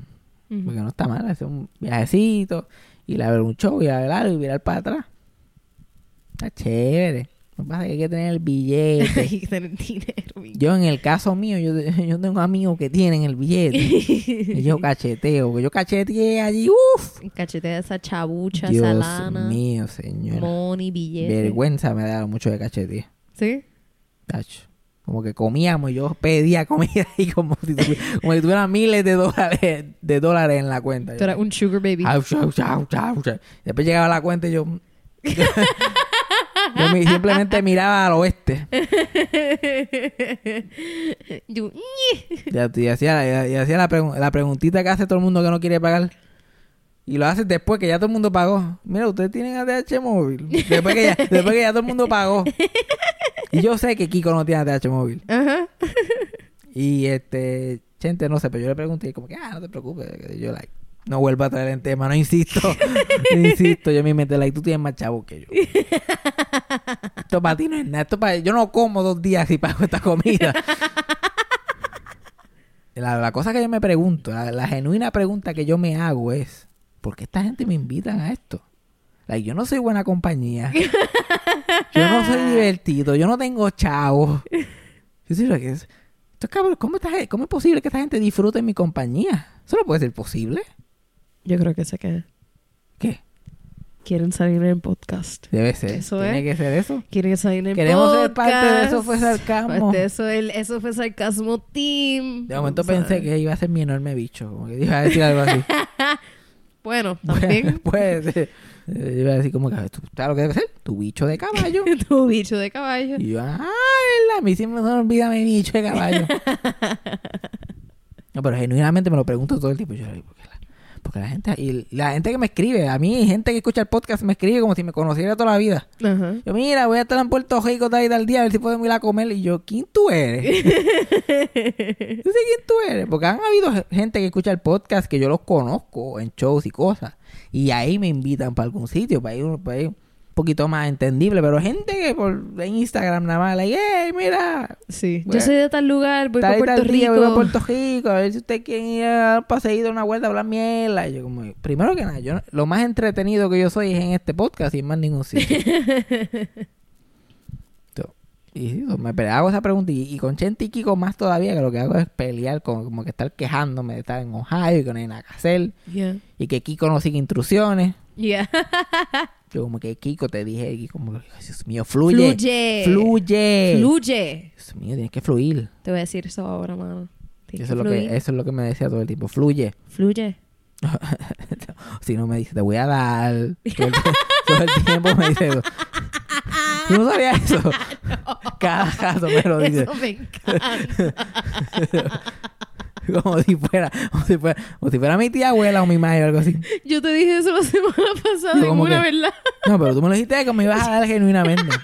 Porque no está mal hacer un viajecito, ir a ver un show, ir a ver algo y mirar para atrás. Está chévere. Lo que pasa es que hay que tener el billete. Hay que tener dinero. mi- Yo en el caso mío, yo, yo tengo amigos que tienen el billete. y yo cacheteo. Yo cacheteé allí. Uff. Cachetea esa chabucha, Dios esa lana. mío, señora. Money, billete. Vergüenza me da mucho de cachetear. ¿Sí? Tacho. Como que comíamos y yo pedía comida y como si, tuvi- como si tuviera miles de dólares, de dólares en la cuenta. Tú eras un sugar baby. Después llegaba la cuenta y yo... yo mi- simplemente miraba al oeste. Yo, Ya, y hacía, y hacía la, pregun- la preguntita que hace todo el mundo que no quiere pagar. Y lo haces después que ya todo el mundo pagó. Mira, ustedes tienen ATH móvil. Después que ya, después que ya todo el mundo pagó. Y yo sé que Kiko no tiene ATH móvil. Ajá. Y este, gente, no sé, pero yo le pregunté, y como que, ah, no te preocupes. que Yo, like, no vuelva a traer el tema, no insisto. insisto, yo me meto, like, tú tienes más chavo que yo. esto para ti no es nada. Esto para, yo no como dos días y pago esta comida. la, la cosa que yo me pregunto, la, la genuina pregunta que yo me hago es, ¿por qué esta gente me invitan a esto? Like, yo no soy buena compañía. yo no soy divertido. Yo no tengo chavo. Yo es. Esto, cabrón, ¿cómo, esta gen- ¿cómo es posible que esta gente disfrute mi compañía? Eso no puede ser posible. Yo creo que sé que ¿Qué? quieren salir en el podcast. Debe ser. Eso Tiene es. que ser eso. Quieren salir en Queremos podcast. ser parte de eso fue sarcasmo. Parte de eso, el- eso fue sarcasmo team. De momento pensé que iba a ser mi enorme bicho. Como que iba a decir algo así. Bueno, también. Puede ser. Eh, Iba a decir como que, ¿tú sabes lo que debe ser? Tu bicho de caballo. tu bicho de caballo. Y yo, ah, ¿verdad? A mí siempre me olvida mi bicho de caballo. no, pero genuinamente me lo pregunto todo el tiempo. Yo, ¿por qué porque la gente, y la gente que me escribe, a mí, gente que escucha el podcast me escribe como si me conociera toda la vida. Ajá. Yo, mira, voy a estar en Puerto Rico tal y tal día, a ver si podemos ir a comer. Y yo, ¿quién tú eres? yo sé quién tú eres. Porque han habido gente que escucha el podcast que yo los conozco en shows y cosas. Y ahí me invitan para algún sitio, para ir, para ir. Poquito más entendible, pero gente que por en Instagram nada más, like, hey, mira, Sí. Bueno. Yo soy de tal lugar, voy para Puerto día Rico. voy a Puerto Rico, a ver si usted quiere ir a un paseíto, una vuelta a hablar mierda. Y yo como, primero que nada, yo no- lo más entretenido que yo soy es en este podcast y en más ningún sitio. Yo- y me hago esa pregunta y, y con Chente y Kiko más todavía que lo que hago es pelear con como que estar quejándome de estar en Ohio y que no hay nada que hacer Yeah. y que Kiko no sigue instrucciones. Yeah. Yo como que Kiko te dije y como Dios mío, fluye. Fluye. Fluye. Fluye. Dios mío, tienes que fluir. Te voy a decir eso ahora, mano. Tienes Eso es, lo fluir. que, eso es lo que me decía todo el tiempo. Fluye. Fluye. si no me dice, te voy a dar. Todo el, todo el tiempo me dice eso. ¿Tú no sabías eso? Cada caso me lo dice. Eso me encanta. Como si fuera, como si fuera, como si fuera mi tía abuela o mi madre o algo así. Yo te dije eso la semana pasada como una, que- ¿verdad? No, pero tú me lo dijiste que me ibas a dar genuinamente.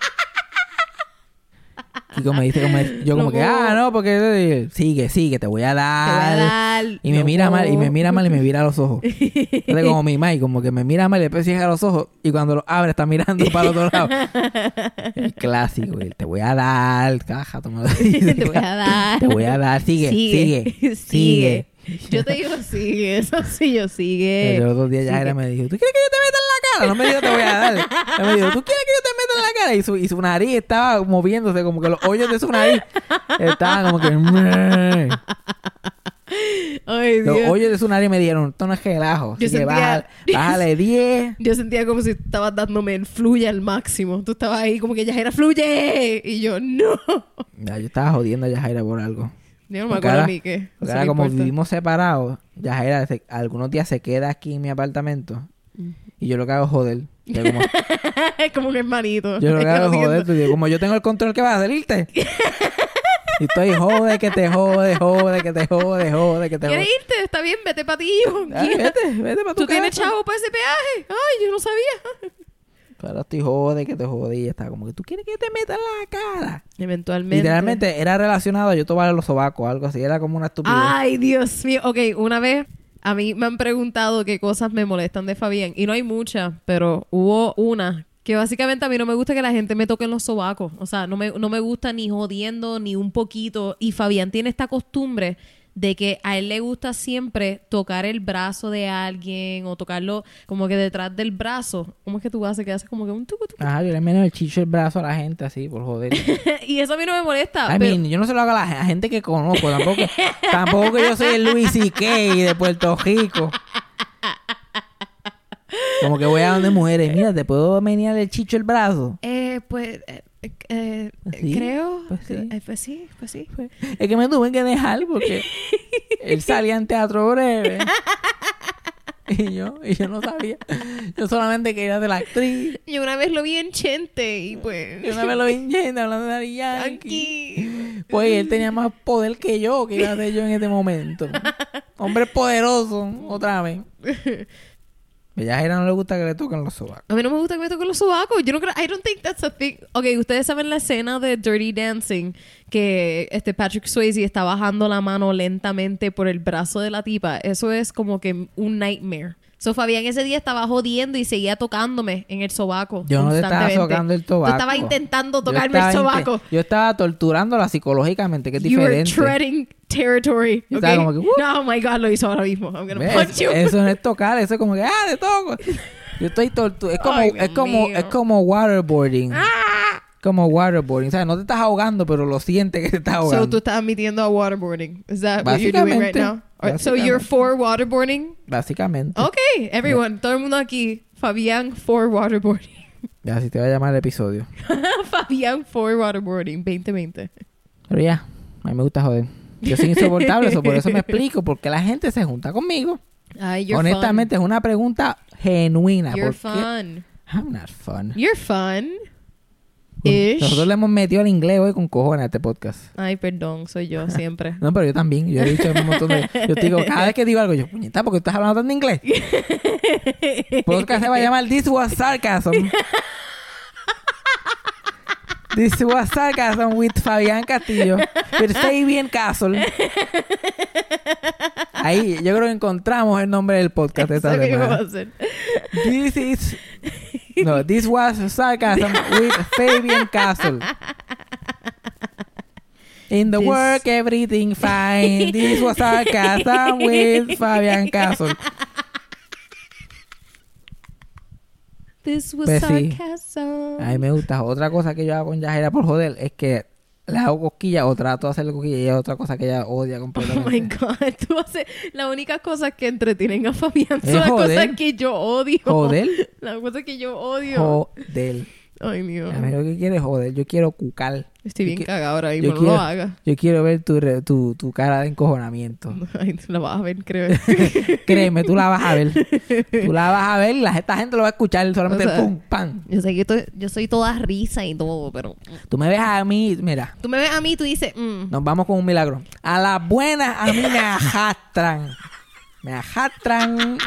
Y como me dice, como yo como No que, puedo. ah, no, porque sigue, sigue, te voy a voy dar. a dar. Y me No mira mal, y me mira mal y me mira a los ojos. Entonces, como mi Mike, como que me mira mal y después cierra los ojos y cuando los abre está mirando para el otro lado. El clásico, el te voy a dar, caja, lo dices. Te voy a dar. Te voy a dar, sigue, sigue, sigue. Yo te digo sigue, eso sí, yo sigue. El otro día ya era me dijo, ¿tú quieres que yo te meta en la cara? No me dijo te voy a dar. Él me dijo, ¿tú quieres que yo te meta en la cara? Y su, y su nariz estaba moviéndose, como que los hoyos de su nariz estaban como que... Ay, Los hoyos de su nariz me dieron, esto no es relajo. Yo sentía- bájale, bájale 10. Yo sentía como si estabas dándome el fluye al máximo. Tú estabas ahí como que ya era fluye. Y yo, no. Ya, yo estaba jodiendo a Yajaira por algo. Yo no me acuerdo ni qué. Ahora no como importa. vivimos separados, Yajaira se- algunos días se queda aquí en mi apartamento. Y yo lo que hago es joder. Yo como, Es como un hermanito. yo lo que hago es joder. tú digo, como yo tengo el control que vas a salirte. y estoy jode, que te jode, jode, que te jode, jode, que te ¿Quieres jode. irte? Está bien, vete para ti. Ay, vete, vete para tu ¿Tú tienes chavo para ese peaje? Ay, yo no sabía. Pero ahora estoy jode, que te jode. Y está como que tú quieres que te meta en la cara. Eventualmente. Literalmente era relacionado a yo tomar los sobacos, algo así. Era como una estupidez. Ay, Dios mío. Ok, una vez a mí me han preguntado qué cosas me molestan de Fabián. Y no hay muchas, pero hubo una que básicamente a mí no me gusta que la gente me toque en los sobacos. O sea, no me, no me gusta ni jodiendo ni un poquito. Y Fabián tiene esta costumbre de que a él le gusta siempre tocar el brazo de alguien o tocarlo como que detrás del brazo. ¿Cómo es que tú haces? Que haces como que un tucu, tucu. Ajá, yo le meto el chicho el brazo a la gente así, por joder. y eso a mí no me molesta. I pero- mean, yo no se lo hago a la gente que conozco, tampoco, tampoco que yo soy el Luis C.K. de Puerto Rico. Como que voy a donde mujeres, mira, ¿te puedo menear el chicho el brazo? Eh, pues, eh, eh, Sí, creo. pues sí. Eh, pues sí, pues sí. Es que me tuve que dejar porque él salía en teatro breve. Y yo, y yo no sabía. Yo solamente quería ser la actriz. Yo una vez lo vi en Chente y pues... Y una vez lo vi en Yenda hablando de Daddy Yankee. Pues él tenía más poder que yo, que iba a ser yo en este momento. Hombre poderoso, otra vez. A Yajaira no le gusta que le toquen los sobacos. A mí no me gusta que me toquen los sobacos. Yo no creo... I don't think that's a thing. Ok, ustedes saben la escena de Dirty Dancing que este Patrick Swayze está bajando la mano lentamente por el brazo de la tipa. Eso es como que un nightmare. So Fabián ese día estaba jodiendo y seguía tocándome en el sobaco. Yo no te estaba tocando el sobaco. estabas intentando Yo tocarme el estaba sobaco. inte- Yo estaba torturándola psicológicamente, que es You were diferente. treading territory. Yo ¿ok? estaba como que. No, oh my God, lo hizo ahora mismo. I'm gonna ¿Ves? punch you. Eso no es tocar, eso es como que, ah, te toco. Yo estoy torturando. Es como, es como, es como waterboarding. Ah. Como waterboarding. O sea, no te estás ahogando, pero lo sientes que te estás So ahogando. tú estás admitiendo a waterboarding. Is that what you're doing right now? So you're for waterboarding? Básicamente. Ok, everyone, todo el mundo aquí. Fabián for waterboarding. Ya, así te va a llamar el episodio. Fabián for waterboarding 2020. Pero ya, a mí me gusta joder. Yo soy insoportable, eso por eso me explico por qué la gente se junta conmigo. Ay, you're Honestamente, es una pregunta genuina. You're fun. I'm not fun. You're fun. Ish. Nosotros le hemos metido el inglés hoy con cojones a este podcast. Ay, perdón, soy yo siempre. No, pero yo también. Yo he dicho un montón de... Yo te digo, cada vez que digo algo, yo, puñeta, porque estás hablando tanto inglés? Podcast se va a llamar This Was Sarcasm. This Was Sarcasm with Fabián Castillo. With Fabian Castle. Ahí, yo creo que encontramos el nombre del podcast de esta semana. This is No, this was sarcasm with Fabian Castle. In the This- work, everything fine. This was sarcasm with Fabian Castle. This was Pues sí. sarcasm. A mí me gusta. Otra cosa que yo hago con Yajira por joder es que le hago cosquillas o trato de hacerle cosquillas y es otra cosa que ella odia Oh my completamente. god, tú haces las únicas cosas que entretienen a Fabián son las cosas que yo odio. Joder. Las cosas que yo odio. Joder. Ay, Dios. A mí lo que quiere es joder. Yo quiero cucar. Estoy bien cagada ahora mismo, no quiero- lo hagas. Yo quiero ver tu, re- tu, tu cara de encojonamiento. Ay, la vas a ver, creo. Créeme, tú la vas a ver. Tú la vas a ver y la, esta gente lo va a escuchar solamente O sea, pum, pam. yo sé que yo soy toda risa y todo, pero... Tú me ves a mí, mira, Tú me ves a mí y tú dices... mm, nos vamos con un milagro. A las buenas a mí me arrastran. Me arrastran.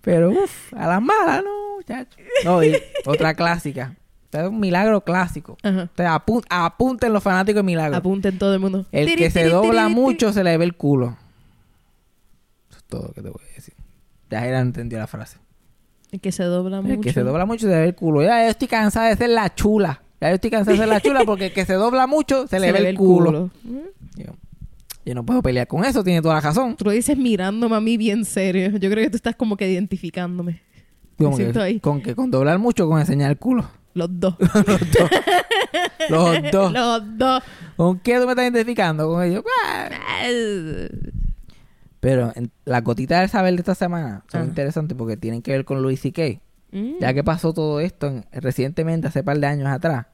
Pero uff, a las malas no, muchacho. No, y otra clásica. Este es un milagro clásico. Ajá. Ustedes apun- apunten los fanáticos de milagro. Apunten todo el mundo. El Tiri, que se dobla tiri, mucho se le ve el culo. Eso es todo lo que te voy a decir. Ya era entendió la frase. El que se dobla mucho. El que se dobla mucho se le ve el culo. Ya yo estoy cansada de ser la chula. Ya yo estoy cansada de ser la chula porque el que se dobla mucho se, le ve el culo. Yo, yo no puedo pelear con eso, tiene toda la razón. Tú lo dices mirándome a mí bien serio. Yo creo que tú estás como que identificándome. Como siento que- ahí. Con que con doblar mucho con enseñar el culo. Los dos. Los dos. Los dos. ¿Con qué tú me estás identificando? Con ellos. Pero en, las gotitas del saber de esta semana son Ajá. interesantes porque tienen que ver con Louis C.K. Mm. Ya que pasó todo esto en- recientemente, hace par de años atrás,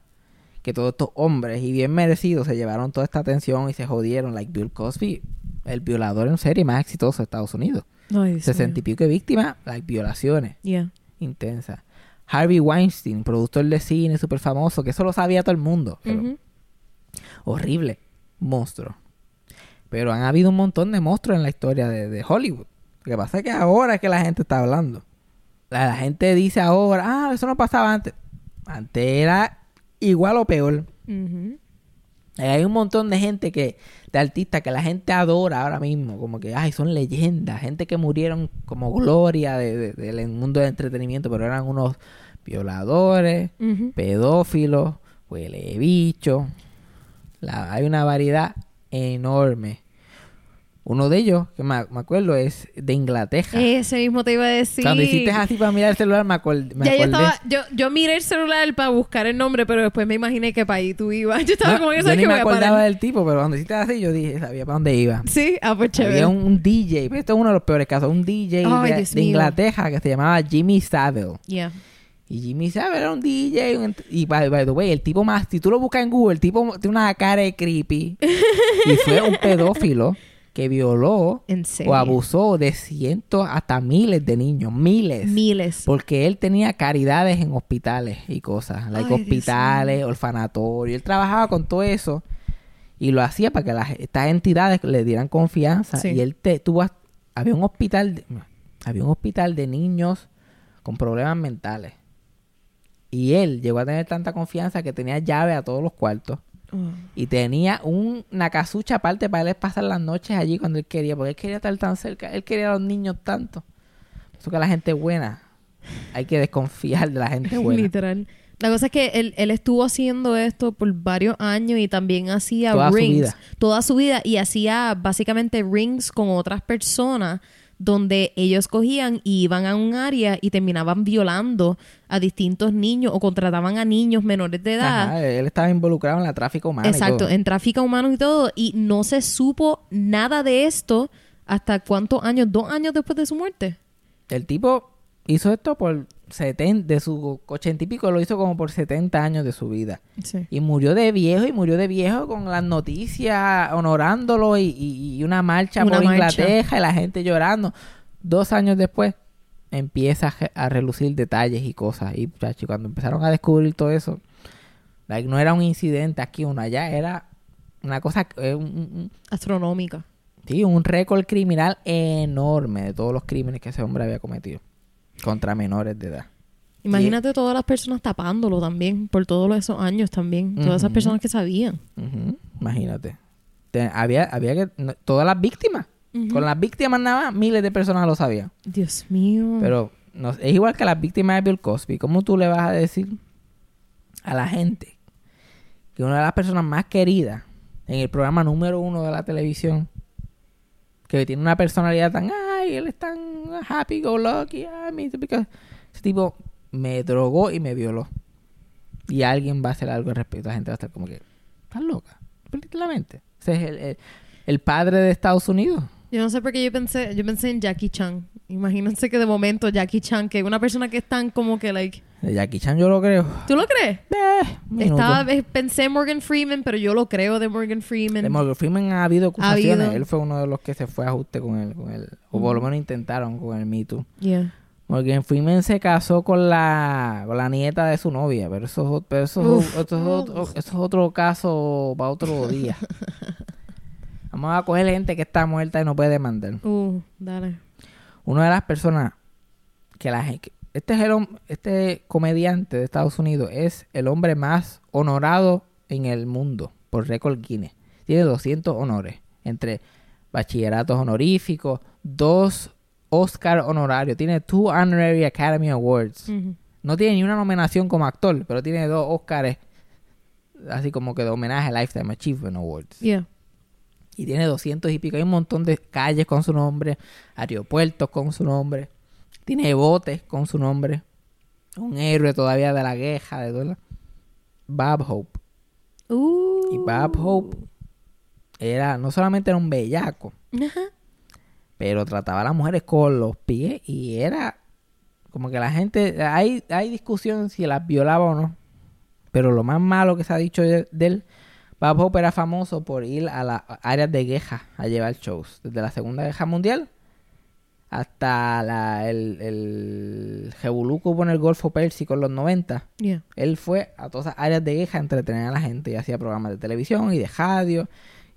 que todos estos hombres, y bien merecidos, se llevaron toda esta atención y se jodieron, like Bill Cosby, el violador en serie más exitoso de Estados Unidos. Sesenta y pico de víctimas, like violaciones Yeah. intensas. Harvey Weinstein, productor de cine súper famoso, que eso lo sabía todo el mundo. pero. Horrible. Monstruo. Pero han habido un montón de monstruos en la historia de, de Hollywood. Lo que pasa es que ahora es que la gente está hablando. La, la gente dice ahora, ah, eso no pasaba antes. Antes era igual o peor. Hay un montón de gente que, de artistas que la gente adora ahora mismo, como que, ay, son leyendas, gente que murieron como gloria de- de- del mundo del entretenimiento, pero eran unos violadores, pedófilos, huele bicho. La- hay una variedad enorme. Uno de ellos, que me, me acuerdo, es de Inglaterra. Ese mismo te iba a decir. Cuando hiciste así para mirar el celular, me, acuer- me ya yo acordé. estaba, yo, yo miré el celular para buscar el nombre, pero después me imaginé para ahí tú ibas. Yo estaba No, como que yo sabes que me voy a acordaba parar. del tipo, pero cuando hiciste así, yo dije, sabía para dónde iba. Sí, ah, pues chévere. Había un, un DJ, pero esto es uno de los peores casos, un DJ de. Inglaterra que se llamaba Jimmy Savile. Yeah. Y Jimmy Savile era un DJ. un y by, by the way, el tipo más, si tú lo buscas en Google, el tipo tiene una cara de creepy. y fue un pedófilo que violó o abusó de cientos hasta miles de niños. Miles. Miles. Porque él tenía caridades en hospitales y cosas, like Ay, hospitales, orfanatorios. Él trabajaba con todo eso y lo hacía para que las, estas entidades le dieran confianza. Sí. Y él te tuvo, había un hospital, de- había un hospital de niños con problemas mentales. Y él llegó a tener tanta confianza que tenía llave a todos los cuartos. Y tenía un- una casucha aparte para él pasar las noches allí cuando él quería, porque él quería estar tan cerca, él quería a los niños tanto. Eso que la gente buena, hay que desconfiar de la gente buena. Literal. La cosa es que él, él estuvo haciendo esto por varios años y también hacía Toda su rings. vida. Toda su vida. Y hacía básicamente rings con otras personas donde ellos cogían y iban a un área y terminaban violando a distintos niños o contrataban a niños menores de edad. Ajá, él estaba involucrado en la tráfico humano. Exacto, en tráfico humano y todo. Y no se supo nada de esto hasta cuántos años, dos años después de su muerte. El tipo hizo esto por 70, de sus ochenta y pico, lo hizo como por 70 años de su vida. Sí. Y murió de viejo, y murió de viejo con las noticias honorándolo y, y- y una marcha Una por marcha. Inglaterra y la gente llorando. Dos años después empieza a, relucir detalles y cosas. Y chacho, cuando empezaron a descubrir todo eso, like, no era un incidente aquí, uno allá, era una cosa, eh, un- Astronómica. sí, un récord criminal enorme de todos los crímenes que ese hombre había cometido contra menores de edad. Imagínate todas las personas tapándolo también, por todos esos años también. Todas esas personas que sabían. Imagínate. Te- había, había que. no- todas las víctimas. Con las víctimas nada más, miles de personas lo sabían. Dios mío. Pero no- es igual que las víctimas de Bill Cosby. ¿Cómo tú le vas a decir a la gente que una de las personas más queridas en el programa número uno de la televisión, que tiene una personalidad tan, ay, él es tan happy go lucky, ay, me- because-" ese tipo me drogó y me violó. Y alguien va a hacer algo al respecto. La gente va a estar como que, estás loca, perdiste la mente. Ese es el, el- el padre de Estados Unidos. Yo no sé por qué yo pensé, yo pensé en Jackie Chan. Imagínense que de momento Jackie Chan, que una persona que es tan como que, like... De Jackie Chan yo lo creo. ¿Tú lo crees? Eh. Estaba, eh, pensé en Morgan Freeman, pero yo lo creo de Morgan Freeman. De Morgan Freeman ha habido acusaciones. habido. Él fue uno de los que se fue a ajuste con él. Con él o por lo menos intentaron con el Me Too. Yeah. Morgan Freeman se casó con la, con la nieta de su novia. Pero eso, pero eso, Uf. eso es otro, eso es otro caso para otro día. Vamos a coger gente que está muerta y no puede demandar. Uh, dale. Una de las personas que la. Este, es el, este comediante de Estados Unidos es el hombre más honorado en el mundo por récord Guinness. Tiene 200 honores, entre bachilleratos honoríficos, dos Oscar honorarios, tiene two Honorary Academy Awards. No tiene ni una nominación como actor, pero tiene dos Oscars, así como que de homenaje a Lifetime Achievement Awards. Yeah. Y tiene 200 y pico. Hay un montón de calles con su nombre, aeropuertos con su nombre. Tiene botes con su nombre. Un héroe todavía de la queja, de toda la- Bob Hope. Uh. Y Bob Hope era, no solamente era un bellaco, Ajá. pero trataba a las mujeres con los pies y era como que la gente, hay, hay discusión si las violaba o no. Pero lo más malo que se ha dicho de, de él, Bob Hope era famoso por ir a las áreas de queja a llevar shows. Desde la Segunda Guerra Mundial hasta la, el, el hubo en el Golfo Pérsico en los 90. Yeah. Él fue a todas esas áreas de queja a entretener a la gente y hacía programas de televisión y de radio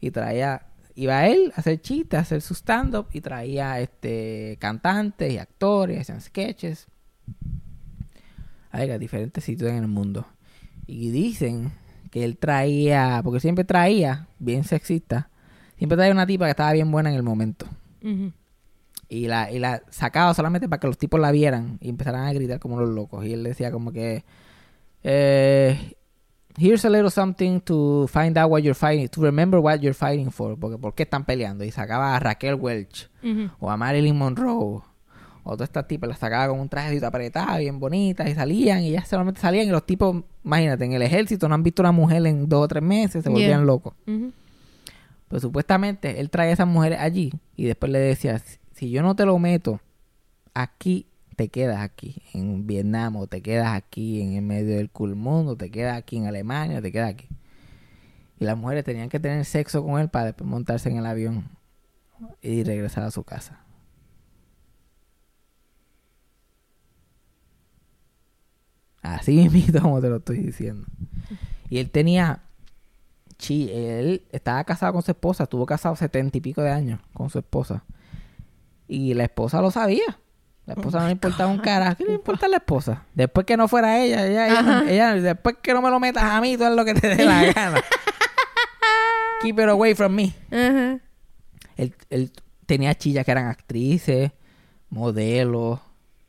y traía iba él a hacer chistes, a hacer su stand up y traía este cantantes y actores, hacían sketches a ver, a diferentes sitios en el mundo. Y dicen que él traía, porque siempre traía, bien sexista, siempre traía una tipa que estaba bien buena en el momento. Y la, y la sacaba solamente para que los tipos la vieran y empezaran a gritar como los locos. Y él decía como que... Eh, Here's a little something to find out what you're fighting, to remember what you're fighting for, porque por qué están peleando. Y sacaba a Raquel Welch o a Marilyn Monroe o todas estas tipas las sacaba con un trajecito apretado, bien bonitas y salían y ya solamente salían y los tipos, imagínate, en el ejército no han visto una mujer en dos o tres meses, se volvían Yeah. locos. Ujú. Pues supuestamente él traía a esas mujeres allí y después le decía, "Si- yo no te lo meto aquí, te quedas aquí en Vietnam o te quedas aquí en el medio del cool mundo, te quedas aquí en Alemania, te quedas aquí. Y las mujeres tenían que tener sexo con él para después montarse en el avión y regresar a su casa. Así mismo como te lo estoy diciendo. Y él tenía Sí, él estaba casado con su esposa, estuvo casado setenta y pico de años con su esposa. Y la esposa lo sabía. La esposa no le importaba un carajo. ¿Qué le importa a la esposa? Después que no fuera ella, ella, ella, después que no me lo metas a mí, tú haz lo que te dé la gana. Keep it away from me. Ajá. Él, él tenía chillas que eran actrices, modelos,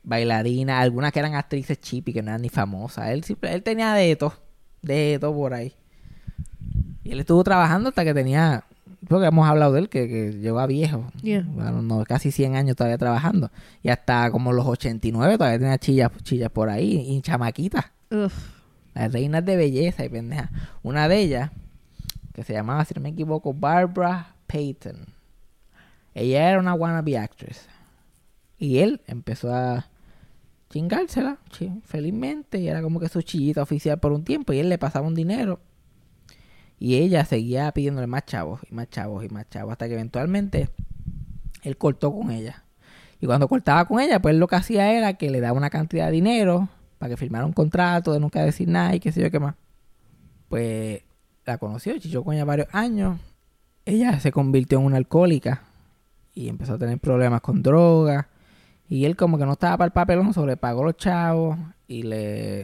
bailarinas, algunas que eran actrices chippy que no eran ni famosas. Él, él tenía de todo, de todo por ahí. Y él estuvo trabajando hasta que tenía, creo que hemos hablado de él, que, que viejo. Yeah. Bueno, no, casi 100 años todavía trabajando. Y hasta como los 89 todavía tenía chillas, chillas por ahí y chamaquitas. Las reinas de belleza y pendeja. Una de ellas, que se llamaba, si no me equivoco, Barbara Payton. Ella era una wannabe actress. Y él empezó a chingársela, chi- felizmente. Y era como que su chillita oficial por un tiempo. Y él le pasaba un dinero. Y ella seguía pidiéndole más chavos y más chavos y más chavos. Hasta que eventualmente él cortó con ella. Y cuando cortaba con ella, pues lo que hacía era que le daba una cantidad de dinero para que firmara un contrato de nunca decir nada y qué sé yo qué más. Pues la conoció, chichó con ella varios años. Ella se convirtió en una alcohólica y empezó a tener problemas con drogas. Y él como que no estaba para el papelón, sobrepagó los chavos y le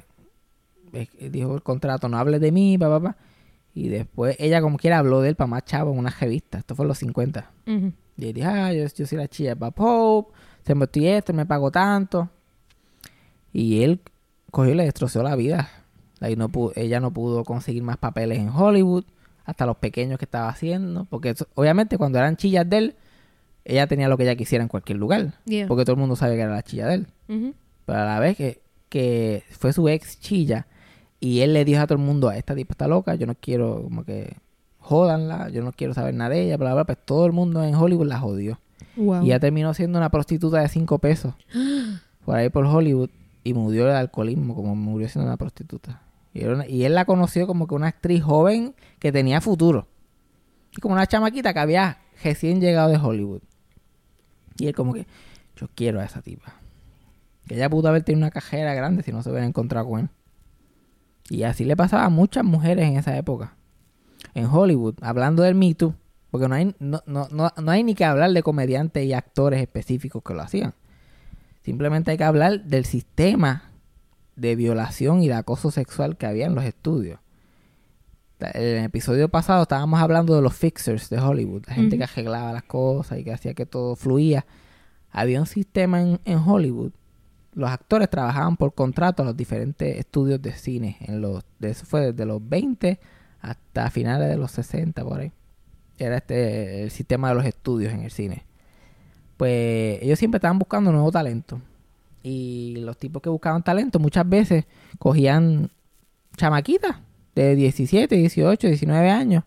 eh, dijo el contrato, no hables de mí, papá, papá. Y después ella como quiera habló de él para más chavos en una revista. Esto fue en los 50. Ujú. Y él dijo, ah, yo, yo soy la chilla de Bob Hope, se me estoy esto, me pago tanto. Y él cogió y le destrozó la vida. Ahí no pudo- ella no pudo conseguir más papeles en Hollywood, hasta los pequeños que estaba haciendo. Porque eso- obviamente cuando eran chillas de él, ella tenía lo que ella quisiera en cualquier lugar. Yeah. Porque todo el mundo sabe que era la chilla de él. Pero a la vez que, que fue su ex chilla y él le dijo a todo el mundo, esta tipa está loca, yo no quiero como que jodanla, yo no quiero saber nada de ella, bla, bla, pues todo el mundo en Hollywood la jodió. Wow. Y ella terminó siendo una prostituta de cinco pesos por ahí por Hollywood y murió del alcoholismo como murió siendo una prostituta. Y, era una- y él la conoció como que una actriz joven que tenía futuro. Y como una chamaquita que había recién llegado de Hollywood. Y él como que, yo quiero a esa tipa. Que ella pudo haber tenido una cajera grande si no se hubiera encontrado con él. Y así le pasaba a muchas mujeres en esa época. En Hollywood, hablando del Me Too, porque no hay, no, no, no, no hay ni que hablar de comediantes y actores específicos que lo hacían. Simplemente hay que hablar del sistema de violación y de acoso sexual que había en los estudios. En el episodio pasado estábamos hablando de los fixers de Hollywood, la gente que arreglaba las cosas y que hacía que todo fluía. Había un sistema en, en Hollywood. Los actores trabajaban por contrato a los diferentes estudios de cine. En los, de eso fue desde los 20 hasta finales de los 60 por ahí. Era este el sistema de los estudios en el cine. Pues ellos siempre estaban buscando nuevo talento. Y los tipos que buscaban talento muchas veces cogían chamaquitas de 17, 18, 19 años.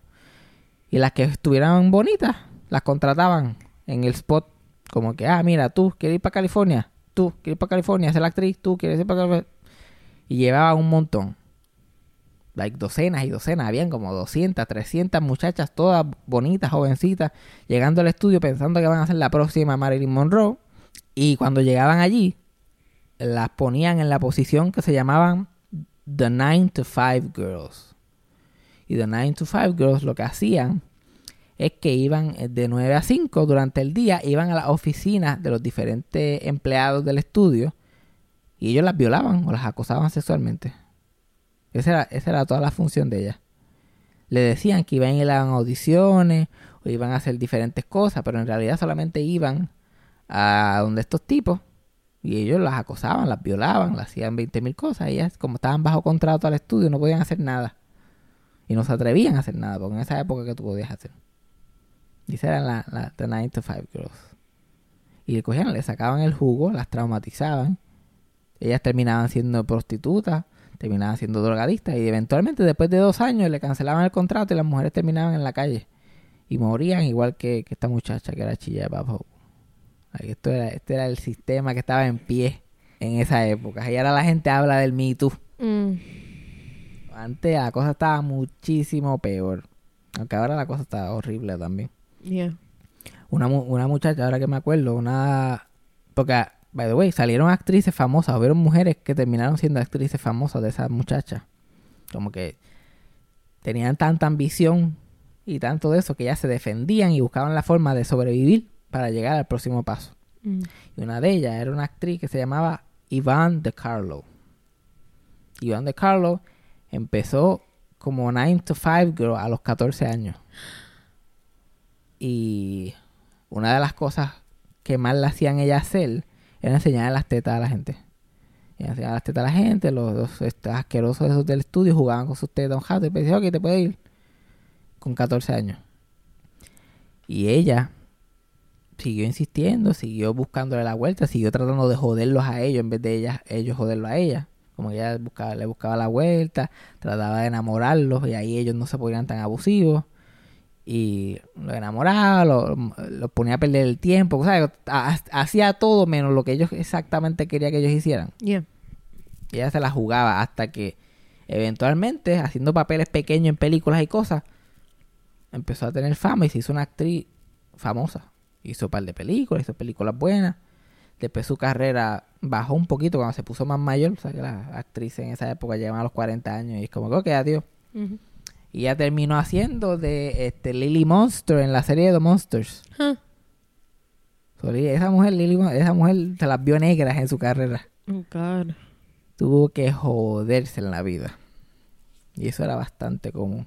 Y las que estuvieran bonitas, las contrataban en el spot. Como que, ah, mira, tú quieres ir para California. Tú quieres ir para California, ser actriz. Tú quieres ir para California. Y llevaban un montón. Like docenas y docenas. Habían como 200, 300 muchachas, todas bonitas, jovencitas, llegando al estudio pensando que van a ser la próxima Marilyn Monroe. Y cuando llegaban allí, las ponían en la posición que se llamaban The 9 to 5 Girls. Y The 9 to 5 Girls lo que hacían es que iban eh, de 9 a 5 durante el día, iban a las oficinas de los diferentes empleados del estudio y ellos las violaban o las acosaban sexualmente. Esa era, esa era toda la función de ellas. Le decían que iban a ir a audiciones o iban a hacer diferentes cosas, pero en realidad solamente iban a donde estos tipos y ellos las acosaban, las violaban, las hacían 20 mil cosas. Ellas, como estaban bajo contrato al estudio, no podían hacer nada. Y no se atrevían a hacer nada, porque en esa época que tú podías hacer. Y esas eran las la, the 9 to 5 girls. Y le cogían, le sacaban el jugo, las traumatizaban. Ellas terminaban siendo prostitutas, terminaban siendo drogadistas. Y eventualmente, después de dos años, le cancelaban el contrato y las mujeres terminaban en la calle. Y morían igual que, que esta muchacha que era chilla de Bob Esto era, este era el sistema que estaba en pie en esa época. Y ahora la gente habla del Me Too. Mm. Antes la cosa estaba muchísimo peor. Aunque ahora la cosa está horrible también. Yeah. Una, una muchacha, ahora que me acuerdo, una... Porque, by the way, salieron actrices famosas. Hubieron mujeres que terminaron siendo actrices famosas de esas muchachas. Como que tenían tanta ambición y tanto de eso que ellas se defendían y buscaban la forma de sobrevivir para llegar al próximo paso. Mm. Y una de ellas era una actriz que se llamaba Iván de Carlo. Iván de Carlo empezó como 9 to 5 girl a los 14 años. Y una de las cosas que más le hacían ella hacer era enseñar las tetas a la gente. Ella enseñaba las tetas a la gente, los, los asquerosos esos del estudio jugaban con sus tetas un jato y decían, ok, te puedes ir. Con 14 años. Y ella siguió insistiendo, siguió buscándole la vuelta, siguió tratando de joderlos a ellos en vez de ellas, ellos joderlo a ella. Como ella buscaba, le buscaba la vuelta, trataba de enamorarlos y ahí ellos no se ponían tan abusivos. Y los enamoraba, los lo ponía a perder el tiempo, o sea, ha- hacía todo menos lo que ellos exactamente quería que ellos hicieran. Yeah. Y ella se la jugaba hasta que eventualmente, haciendo papeles pequeños en películas y cosas, empezó a tener fama y se hizo una actriz famosa. Hizo un par de películas, hizo películas buenas. Después su carrera bajó un poquito cuando se puso más mayor. O sea, que las actrices en esa época llevan a los 40 años y es como que, ok, adiós. Y ella terminó haciendo de este, Lily Monster en la serie de The Monsters. Huh. So, Lily- esa mujer, Lily, esa mujer se las vio negras en su carrera. Oh, God. tuvo que joderse en la vida. Y eso era bastante común.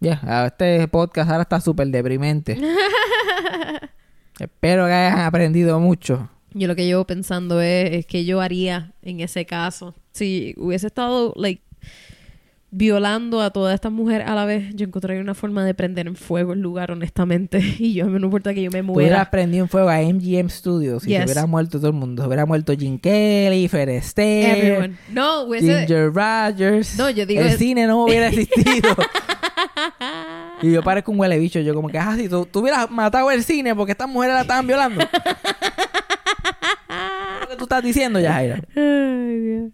Ya, ah, este podcast ahora está súper deprimente. Espero que hayan aprendido mucho. Yo lo que llevo pensando es, es que yo haría en ese caso. Si hubiese estado, like, violando a todas estas mujeres a la vez, yo encontraría una forma de prender en fuego el lugar, honestamente. Y yo, no importa que yo me muera. prendido en fuego a MGM Studios y Yes. se hubiera muerto todo el mundo. Se hubiera muerto Jim Kelly, Fred Astaire, Everyone. No. Ginger Rogers. No, yo digo El es- cine no hubiera existido. y yo parezco un huele bicho. Yo como que, ah, si tú, tú hubieras matado el cine porque estas mujeres la estaban violando. ¿Qué que tú estás diciendo, Yajaira? Ay, Dios.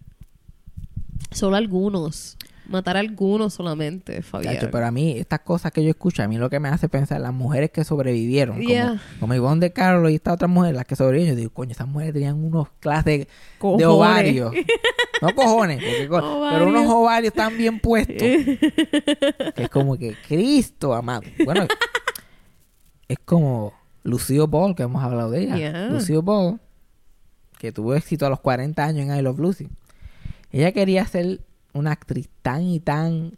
Solo algunos. Matar a algunos solamente, Fabián. Pero a mí, estas cosas que yo escucho, a mí lo que me hace pensar, las mujeres que sobrevivieron, como, Yeah. como Ivonne de Carlos y estas otras mujeres, las que sobrevivieron, yo digo, coño, esas mujeres tenían unos clases de, ovarios. No cojones, porque pero unos Ovarios. ovarios tan bien puestos. que es como que, Cristo amado. Bueno, es como Lucio Ball, que hemos hablado de ella. Yeah. Lucio Ball, que tuvo éxito a los 40 años en I Love Lucy. Ella quería ser una actriz tan y tan...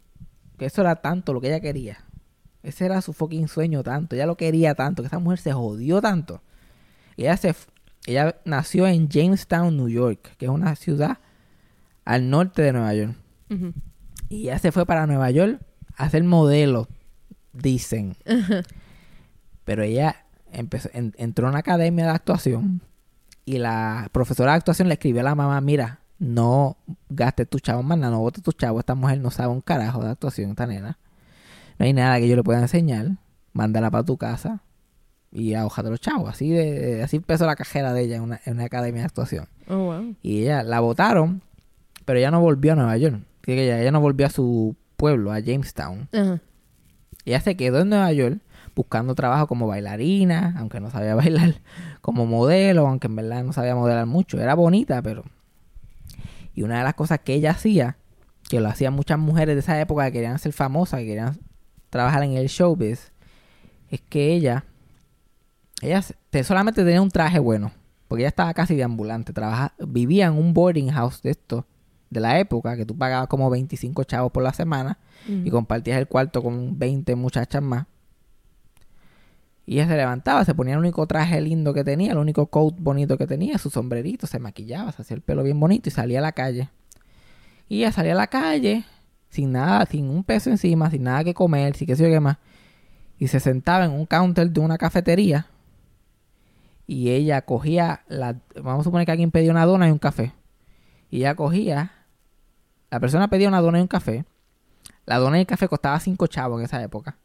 Que eso era tanto lo que ella quería. Ese era su fucking sueño tanto. Ella lo quería tanto. Que esa mujer se jodió tanto. Y ella, se, ella nació en Jamestown, New York. Que es una ciudad al norte de Nueva York. Y ella se fue para Nueva York a ser modelo, dicen. Pero ella empezó, en- entró a una academia de actuación y la profesora de actuación le escribió a la mamá, mira, no gastes tu chavo más no botes tu chavo, esta mujer no sabe un carajo de actuación, esta nena. No hay nada que yo le pueda enseñar, mándala para tu casa y ahójate los chavos. Así de, así empezó la cajera de ella en una, en una academia de actuación. Oh, wow. Y ella la votaron, pero ella no volvió a Nueva York. Que ella, ella no volvió a su pueblo, a Jamestown. Ella se quedó en Nueva York buscando trabajo como bailarina, aunque no sabía bailar, como modelo, aunque en verdad no sabía modelar mucho. Era bonita, pero... Y una de las cosas que ella hacía, que lo hacían muchas mujeres de esa época que querían ser famosas, que querían trabajar en el showbiz, es que ella, ella solamente tenía un traje bueno, porque ella estaba casi de ambulante, trabaja, vivía en un boarding house de esto, de la época, que tú pagabas como 25 chavos por la semana, y compartías el cuarto con 20 muchachas más. Y ella se levantaba, se ponía el único traje lindo que tenía, el único coat bonito que tenía, su sombrerito, se maquillaba, se hacía el pelo bien bonito y salía a la calle. Y ella salía a la calle sin nada, sin un peso encima, sin nada que comer, sin qué sé yo qué más. Y se sentaba en un counter de una cafetería. Y ella cogía la... Vamos a suponer que alguien pedía una dona y un café. Y ella cogía... La persona pedía una dona y un café. La dona y el café costaba cinco chavos en esa época.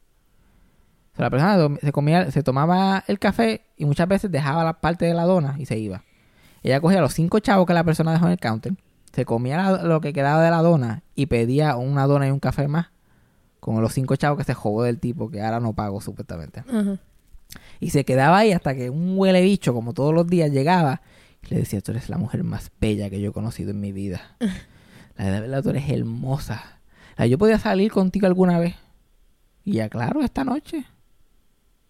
La persona se comía, se tomaba el café y muchas veces dejaba la parte de la dona y se iba. Ella cogía los cinco chavos que la persona dejó en el counter, se comía lo que quedaba de la dona y pedía una dona y un café más con los cinco chavos que se jugó del tipo que ahora no pago supuestamente. Y se quedaba ahí hasta que un huele bicho, como todos los días, llegaba y le decía, tú eres la mujer más bella que yo he conocido en mi vida. La de verdad, tú eres hermosa. La, yo podía salir contigo alguna vez. Y ya, claro, esta noche.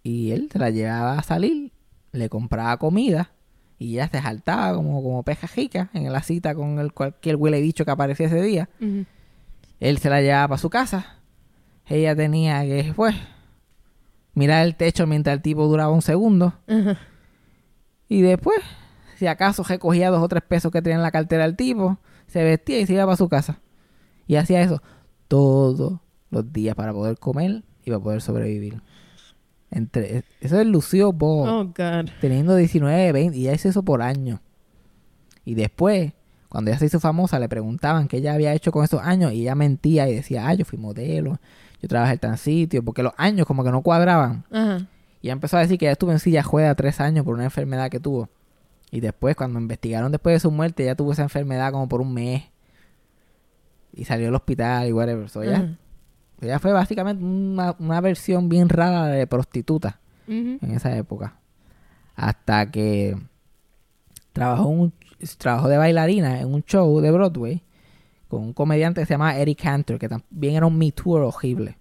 Y él se la llevaba a salir, le compraba comida y ella se saltaba como, como peja jica en la cita con el cualquier huele bicho que aparecía ese día. Él se la llevaba para su casa. Ella tenía que, pues, mirar el techo mientras el tipo duraba un segundo. Y después, si acaso recogía dos o tres pesos que tenía en la cartera del tipo, se vestía y se iba para su casa. Y hacía eso todos los días para poder comer y para poder sobrevivir. Entre, eso es Lucio Ball, Oh, God. teniendo 19, 20, y ella hizo eso por años. Y después, cuando ella se hizo famosa, le preguntaban qué ella había hecho con esos años y ella mentía y decía, ah, yo fui modelo, yo trabajé en tan sitio, porque los años como que no cuadraban. Ajá. Y ella empezó a decir que ella estuvo en silla ruedas tres años por una enfermedad que tuvo. Y después, cuando investigaron después de su muerte, ella tuvo esa enfermedad como por un mes. Y salió del hospital y whatever. So, ella. Ella fue básicamente una, una versión bien rara de prostituta en esa época. Hasta que trabajó, un, trabajó de bailarina en un show de Broadway con un comediante que se llama Eric Cantor, que también era un Me Too horrible.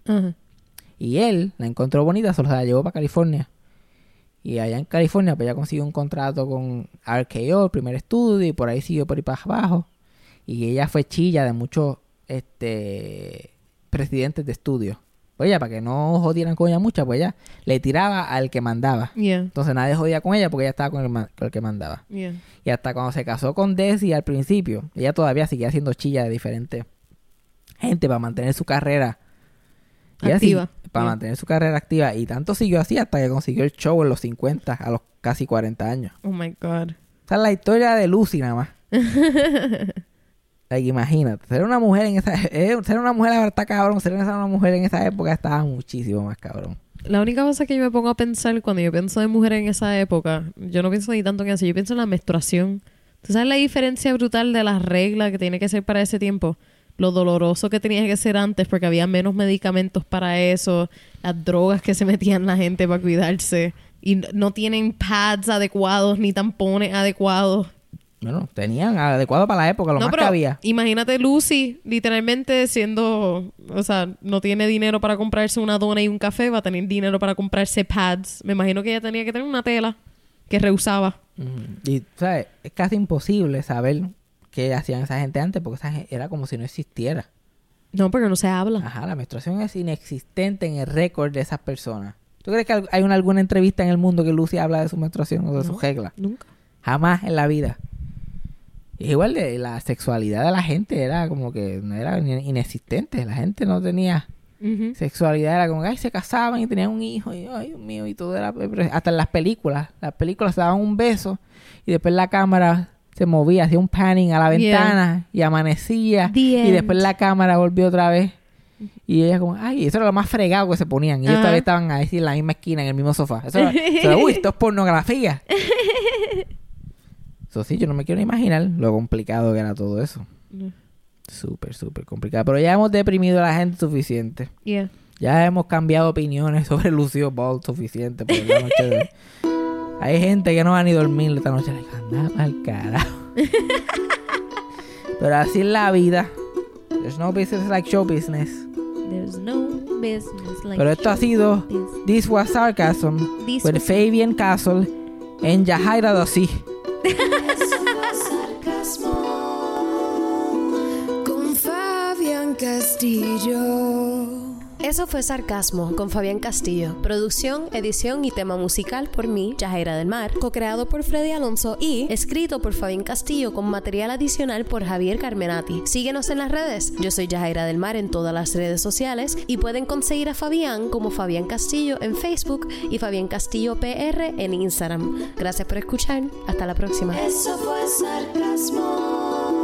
Y él la encontró bonita, se la llevó para California. Y allá en California, pues ella consiguió un contrato con RKO, el primer estudio, y por ahí siguió por ahí para abajo. Y ella fue chilla de muchos este, presidentes de estudios. Oye, para que no jodieran con ella mucho, pues ella le tiraba al que mandaba. Yeah. Entonces nadie jodía con ella porque ella estaba con el, ma- con el que mandaba. Yeah. Y hasta cuando se casó con Desi al principio, ella todavía seguía haciendo chilla de diferente gente para mantener su carrera Y ella Activa. para Yeah. mantener su carrera activa. Y tanto siguió así hasta que consiguió el show en los 50, a los casi 40 años. Oh my God. Esa es la historia de Lucy nada más. Like, imagínate, ser una mujer en esa... eh, ser una mujer ahora está cabrón. Ser una mujer en esa época estaba muchísimo más cabrón. La única cosa que yo me pongo a pensar cuando yo pienso de mujeres en esa época, yo no pienso ni tanto en eso, yo pienso en la menstruación. ¿Tú sabes la diferencia brutal de las reglas que tiene que ser para ese tiempo? Lo doloroso que tenía que ser antes porque había menos medicamentos para eso, las drogas que se metían la gente para cuidarse y no tienen pads adecuados ni tampones adecuados. Bueno, tenían adecuado para la época, lo no, más pero que había. imagínate Lucy literalmente siendo, o sea, no tiene dinero para comprarse una dona y un café, va a tener dinero para comprarse pads. Me imagino que ella tenía que tener una tela que rehusaba. Mm, Y, ¿sabes? Es casi imposible saber qué hacían esa gente antes porque esa gen- era como si no existiera. No, porque no se habla. Ajá, la menstruación es inexistente en el récord de esas personas. ¿Tú crees que hay una, alguna entrevista en el mundo que Lucy habla de su menstruación o de su regla? Nunca. Jamás en la vida. Igual de la sexualidad de la gente era como que no era inexistente. La gente no tenía sexualidad. Era como que ay, se casaban y tenían un hijo. Y ay, Dios mío, y todo era. pero Hasta en las películas. Las películas se daban un beso y después la cámara se movía, hacía un panning a la Yeah. ventana y amanecía. Y después la cámara volvió otra vez. Y ella como, ay, eso era lo más fregado que se ponían. Y ellos Ajá. todavía estaban ahí en la misma esquina, en el mismo sofá. Eso era, eso era, uy, esto es pornografía. Eso sí, yo no me quiero imaginar lo complicado que era todo eso. Súper, súper complicado. Pero ya hemos deprimido a la gente suficiente. Yeah. Ya hemos cambiado opiniones sobre Lucio Ball suficiente por la noche de hoy. Hay gente que no va a ni dormir esta noche. Like, anda carajo. Pero así es la vida. There's no business like show business. There's no business like Pero esto ha sido this. This Was Sarcasm This with was- Fabian Castle en Yahaira sarcasmo con Fabián Castillo. Eso fue Sarcasmo con Fabián Castillo. Producción, edición y tema musical por mí, Yajaira del Mar. Co-creado por Freddy Alonso y escrito por Fabián Castillo con material adicional por Javier Carmenati. Síguenos en las redes. Yo soy Yajaira del Mar en todas las redes sociales y pueden conseguir a Fabián como Fabián Castillo en Facebook y Fabián Castillo PR en Instagram. Gracias por escuchar. Hasta la próxima. Eso fue sarcasmo.